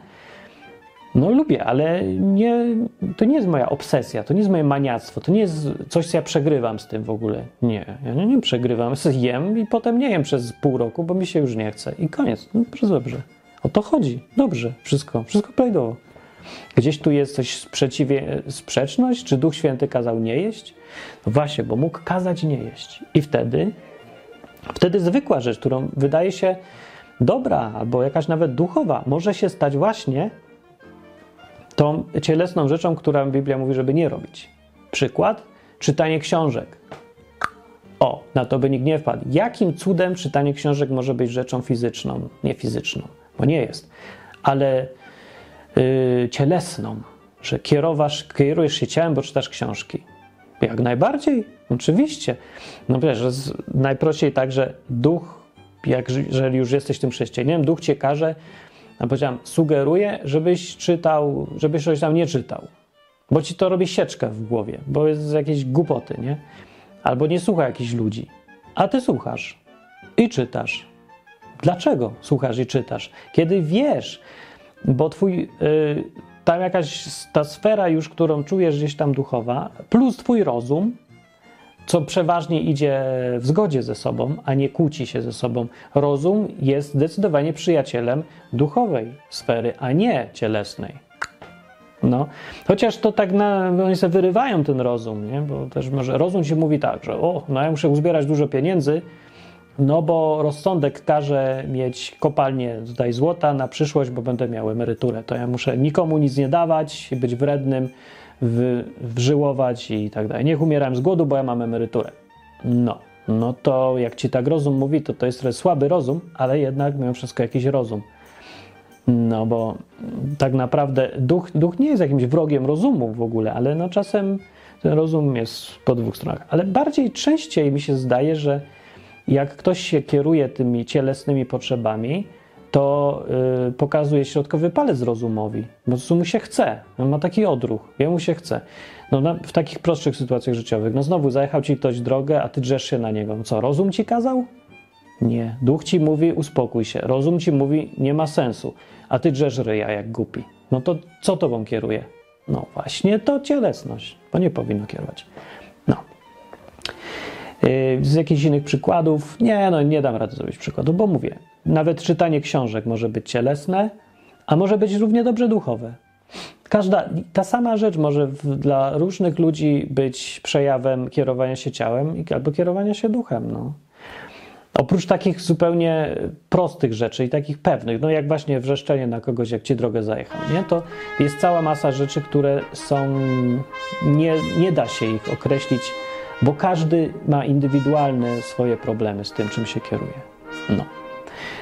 No lubię, ale nie, to nie jest moja obsesja, to nie jest moje maniactwo, to nie jest coś, co ja przegrywam z tym w ogóle. Nie, ja nie, nie przegrywam, jem i potem nie jem przez pół roku, bo mi się już nie chce. I koniec, no dobrze. O to chodzi, dobrze, wszystko, wszystko prawidłowo. Gdzieś tu jest coś sprzeciwie, sprzeczność? Czy Duch Święty kazał nie jeść? No właśnie, bo mógł kazać nie jeść. I wtedy Wtedy zwykła rzecz, którą wydaje się dobra albo jakaś nawet duchowa, może się stać właśnie tą cielesną rzeczą, którą Biblia mówi, żeby nie robić. Przykład: czytanie książek. O, na to by nikt nie wpadł. Jakim cudem czytanie książek może być rzeczą fizyczną? Nie fizyczną, bo nie jest, ale yy, cielesną, że kierowasz, kierujesz się ciałem, bo czytasz książki. Jak najbardziej, oczywiście. No wiesz, najprościej tak, że duch, jak, jeżeli już jesteś tym chrześcijaninem, duch cię każe, no powiedziałem, sugeruje, żebyś czytał, żebyś coś tam nie czytał. Bo ci to robi sieczkę w głowie, bo jest jakieś głupoty, nie? Albo nie słucha jakichś ludzi. A ty słuchasz i czytasz. Dlaczego słuchasz i czytasz? Kiedy wiesz, bo twój, yy, tam jakaś ta sfera już, którą czujesz gdzieś tam duchowa, plus twój rozum, co przeważnie idzie w zgodzie ze sobą, a nie kłóci się ze sobą. Rozum jest zdecydowanie przyjacielem duchowej sfery, a nie cielesnej. No, chociaż to tak na, oni sobie wyrywają ten rozum, nie? bo też może rozum się mówi tak, że o, no ja muszę uzbierać dużo pieniędzy, no bo rozsądek każe mieć kopalnię tutaj złota na przyszłość, bo będę miał emeryturę. To ja muszę nikomu nic nie dawać, być wrednym, w, wżyłować i tak dalej. Niech umieram z głodu, bo ja mam emeryturę. No, no to jak ci tak rozum mówi, to to jest słaby rozum, ale jednak mimo wszystko jakiś rozum. No bo tak naprawdę duch, duch nie jest jakimś wrogiem rozumu w ogóle, ale no czasem ten rozum jest po dwóch stronach. Ale bardziej częściej mi się zdaje, że jak ktoś się kieruje tymi cielesnymi potrzebami, to y, pokazuje środkowy palec rozumowi, bo co mu się chce. On ma taki odruch, jemu się chce. No, na, w takich prostszych sytuacjach życiowych. No znowu zajechał ci ktoś drogę, a ty drzesz się na niego. No co, rozum ci kazał? Nie. Duch ci mówi, uspokój się. Rozum ci mówi, nie ma sensu. A ty drzesz ryja jak głupi. No to co tobą kieruje? No właśnie to cielesność, bo nie powinno kierować. Yy, Z jakichś innych przykładów? Nie, no nie dam rady zrobić przykładu, bo mówię, nawet czytanie książek może być cielesne, a może być równie dobrze duchowe. Każda, ta sama rzecz może w, dla różnych ludzi być przejawem kierowania się ciałem albo kierowania się duchem. No. Oprócz takich zupełnie prostych rzeczy i takich pewnych, no jak właśnie wrzeszczenie na kogoś, jak ci drogę zajechał, nie? to jest cała masa rzeczy, które są, nie, nie da się ich określić, bo każdy ma indywidualne swoje problemy z tym, czym się kieruje. No.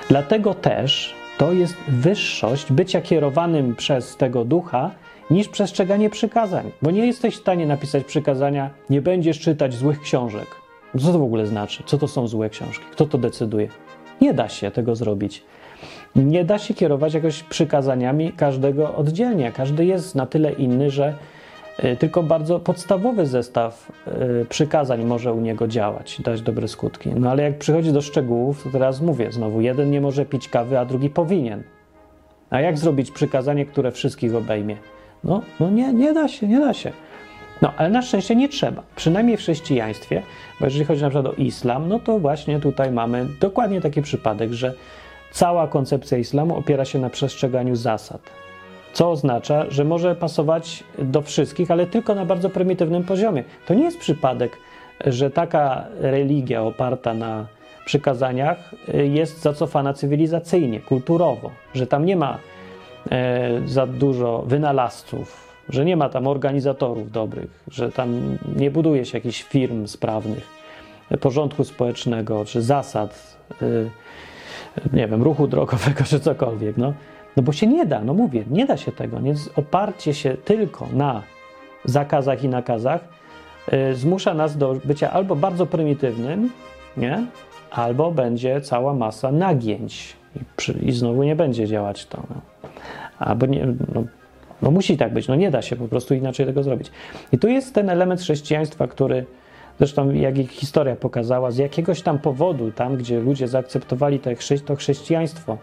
Dlatego też to jest wyższość bycia kierowanym przez tego ducha niż przestrzeganie przykazań, bo nie jesteś w stanie napisać przykazania, nie będziesz czytać złych książek. Co to w ogóle znaczy? Co to są złe książki? Kto to decyduje? Nie da się tego zrobić. Nie da się kierować jakoś przykazaniami każdego oddzielnie. Każdy jest na tyle inny, że tylko bardzo podstawowy zestaw y, przykazań może u niego działać dać dobre skutki. No ale jak przychodzi do szczegółów, to teraz mówię znowu, jeden nie może pić kawy, a drugi powinien. A jak zrobić przykazanie, które wszystkich obejmie? No, no nie, nie da się, nie da się. No, ale na szczęście nie trzeba. Przynajmniej w chrześcijaństwie, bo jeżeli chodzi na przykład o islam, no to właśnie tutaj mamy dokładnie taki przypadek, że cała koncepcja islamu opiera się na przestrzeganiu zasad. Co oznacza, że może pasować do wszystkich, ale tylko na bardzo prymitywnym poziomie. To nie jest przypadek, że taka religia oparta na przykazaniach y, jest zacofana cywilizacyjnie, kulturowo, że tam nie ma e, za dużo wynalazców, że nie ma tam organizatorów dobrych, że tam nie buduje się jakichś firm sprawnych, porządku społecznego czy zasad, y, nie wiem, ruchu drogowego czy cokolwiek. No, no bo się nie da, no mówię, nie da się tego. Więc oparcie się tylko na zakazach i nakazach y, zmusza nas do bycia albo bardzo prymitywnym, nie? albo będzie cała masa nagięć i, przy, i znowu nie będzie działać to. No. Albo nie, no, no musi tak być, no nie da się po prostu inaczej tego zrobić. I tu jest ten element chrześcijaństwa, który zresztą jak ich historia pokazała, z jakiegoś tam powodu, tam gdzie ludzie zaakceptowali to chrześcijaństwo,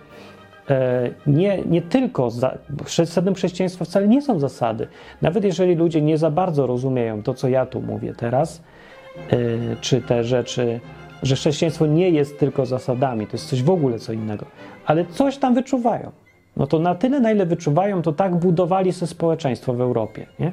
nie, nie tylko, za, sednem chrześcijaństwa wcale nie są zasady. Nawet jeżeli ludzie nie za bardzo rozumieją to, co ja tu mówię teraz, e, czy te rzeczy, że chrześcijaństwo nie jest tylko zasadami, to jest coś w ogóle co innego, ale coś tam wyczuwają. No to na tyle, na ile wyczuwają, to tak budowali sobie społeczeństwo w Europie. Nie?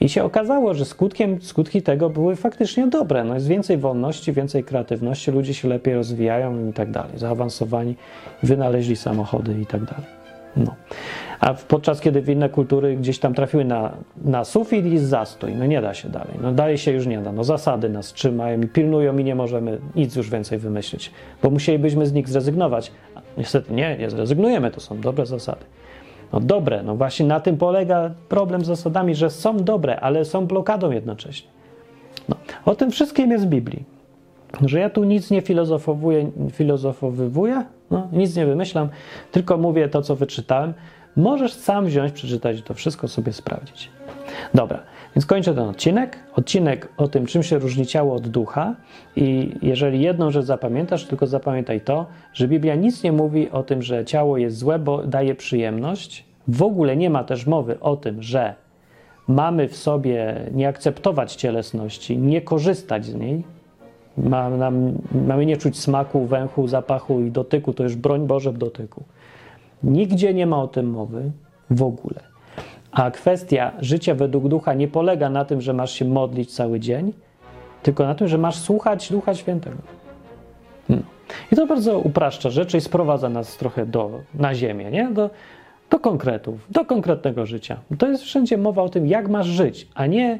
I się okazało, że skutkiem, skutki tego były faktycznie dobre. No jest więcej wolności, więcej kreatywności, ludzie się lepiej rozwijają i tak dalej, zaawansowani, wynaleźli samochody i tak dalej. No. A podczas kiedy inne kultury gdzieś tam trafiły na, na sufit i zastój, no nie da się dalej. No dalej się już nie da. No zasady nas trzymają i pilnują i nie możemy nic już więcej wymyślić, bo musielibyśmy z nich zrezygnować. Niestety nie, nie zrezygnujemy, to są dobre zasady. No dobre, no właśnie na tym polega problem z zasadami, że są dobre, ale są blokadą jednocześnie. No, o tym wszystkim jest w Biblii. Że ja tu nic nie filozofowuję, filozofowywuję, no, nic nie wymyślam, tylko mówię to, co wyczytałem. Możesz sam wziąć, przeczytać to wszystko sobie sprawdzić. Dobra, więc kończę ten odcinek. Odcinek o tym, czym się różni ciało od ducha. I jeżeli jedną rzecz zapamiętasz, tylko zapamiętaj to, że Biblia nic nie mówi o tym, że ciało jest złe, bo daje przyjemność. W ogóle nie ma też mowy o tym, że mamy w sobie nie akceptować cielesności, nie korzystać z niej. Mamy nie czuć smaku, węchu, zapachu i dotyku, to już broń Boże w dotyku. Nigdzie nie ma o tym mowy w ogóle. A kwestia życia według ducha nie polega na tym, że masz się modlić cały dzień, tylko na tym, że masz słuchać Ducha Świętego. No. I to bardzo upraszcza rzeczy i sprowadza nas trochę do, na ziemię, nie? Do, do konkretów, do konkretnego życia. To jest wszędzie mowa o tym, jak masz żyć, a nie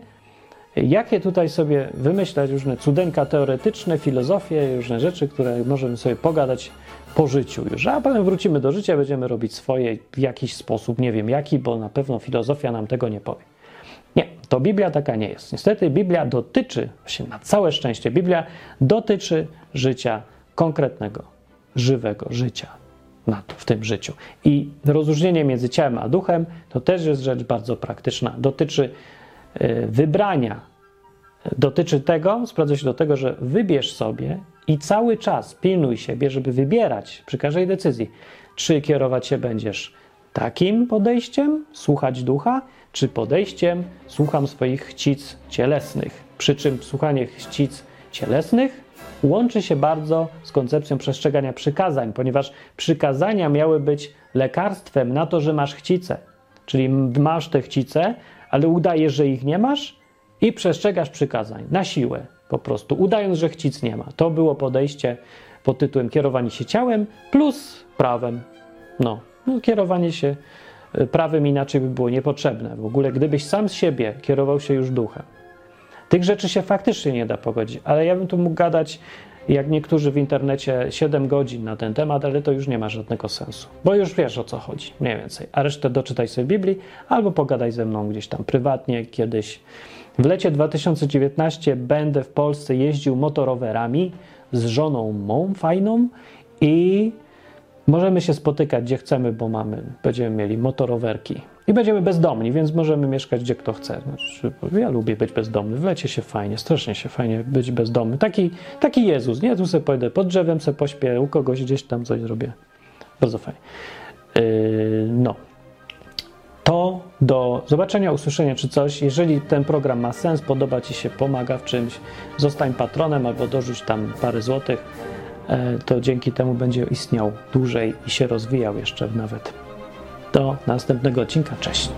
jakie tutaj sobie wymyślać różne cudeńka teoretyczne, filozofie, różne rzeczy, które możemy sobie pogadać po życiu już. A potem wrócimy do życia, będziemy robić swoje w jakiś sposób, nie wiem jaki, bo na pewno filozofia nam tego nie powie. Nie, to Biblia taka nie jest. Niestety Biblia dotyczy, właśnie na całe szczęście, Biblia dotyczy życia konkretnego, żywego życia. w tym życiu. I rozróżnienie między ciałem a duchem to też jest rzecz bardzo praktyczna. Dotyczy y, wybrania, dotyczy tego, sprawdza się do tego, że wybierz sobie i cały czas pilnuj siebie, żeby wybierać przy każdej decyzji, czy kierować się będziesz takim podejściem, słuchać ducha, czy podejściem, słucham swoich chcic cielesnych. Przy czym słuchanie chcic cielesnych łączy się bardzo z koncepcją przestrzegania przykazań, ponieważ przykazania miały być lekarstwem na to, że masz chcice. Czyli masz te chcice, ale udajesz, że ich nie masz i przestrzegasz przykazań na siłę, po prostu udając, że chcic nie ma. To było podejście pod tytułem kierowanie się ciałem plus prawem. No, no kierowanie się y, prawem inaczej by było niepotrzebne. W ogóle, gdybyś sam z siebie kierował się już duchem. Tych rzeczy się faktycznie nie da pogodzić, ale ja bym tu mógł gadać, jak niektórzy w internecie, 7 godzin na ten temat, ale to już nie ma żadnego sensu, bo już wiesz o co chodzi, mniej więcej. A resztę doczytaj sobie w Biblii albo pogadaj ze mną gdzieś tam prywatnie kiedyś. W lecie 2019 będę w Polsce jeździł motorowerami z żoną mą fajną i możemy się spotykać gdzie chcemy, bo mamy, będziemy mieli motorowerki. I będziemy bezdomni, więc możemy mieszkać gdzie kto chce. Znaczy, ja lubię być bezdomny, w lecie się fajnie, strasznie się fajnie być bezdomny. Taki, taki Jezus, nie? Tu sobie pójdę pod drzewem, sobie pośpię, u kogoś gdzieś tam coś zrobię. Bardzo fajnie. Yy, no. To do zobaczenia, usłyszenia czy coś. Jeżeli ten program ma sens, podoba Ci się, pomaga w czymś, zostań patronem albo dorzuć tam parę złotych, e, to dzięki temu będzie istniał dłużej i się rozwijał jeszcze nawet. Do następnego odcinka. Cześć.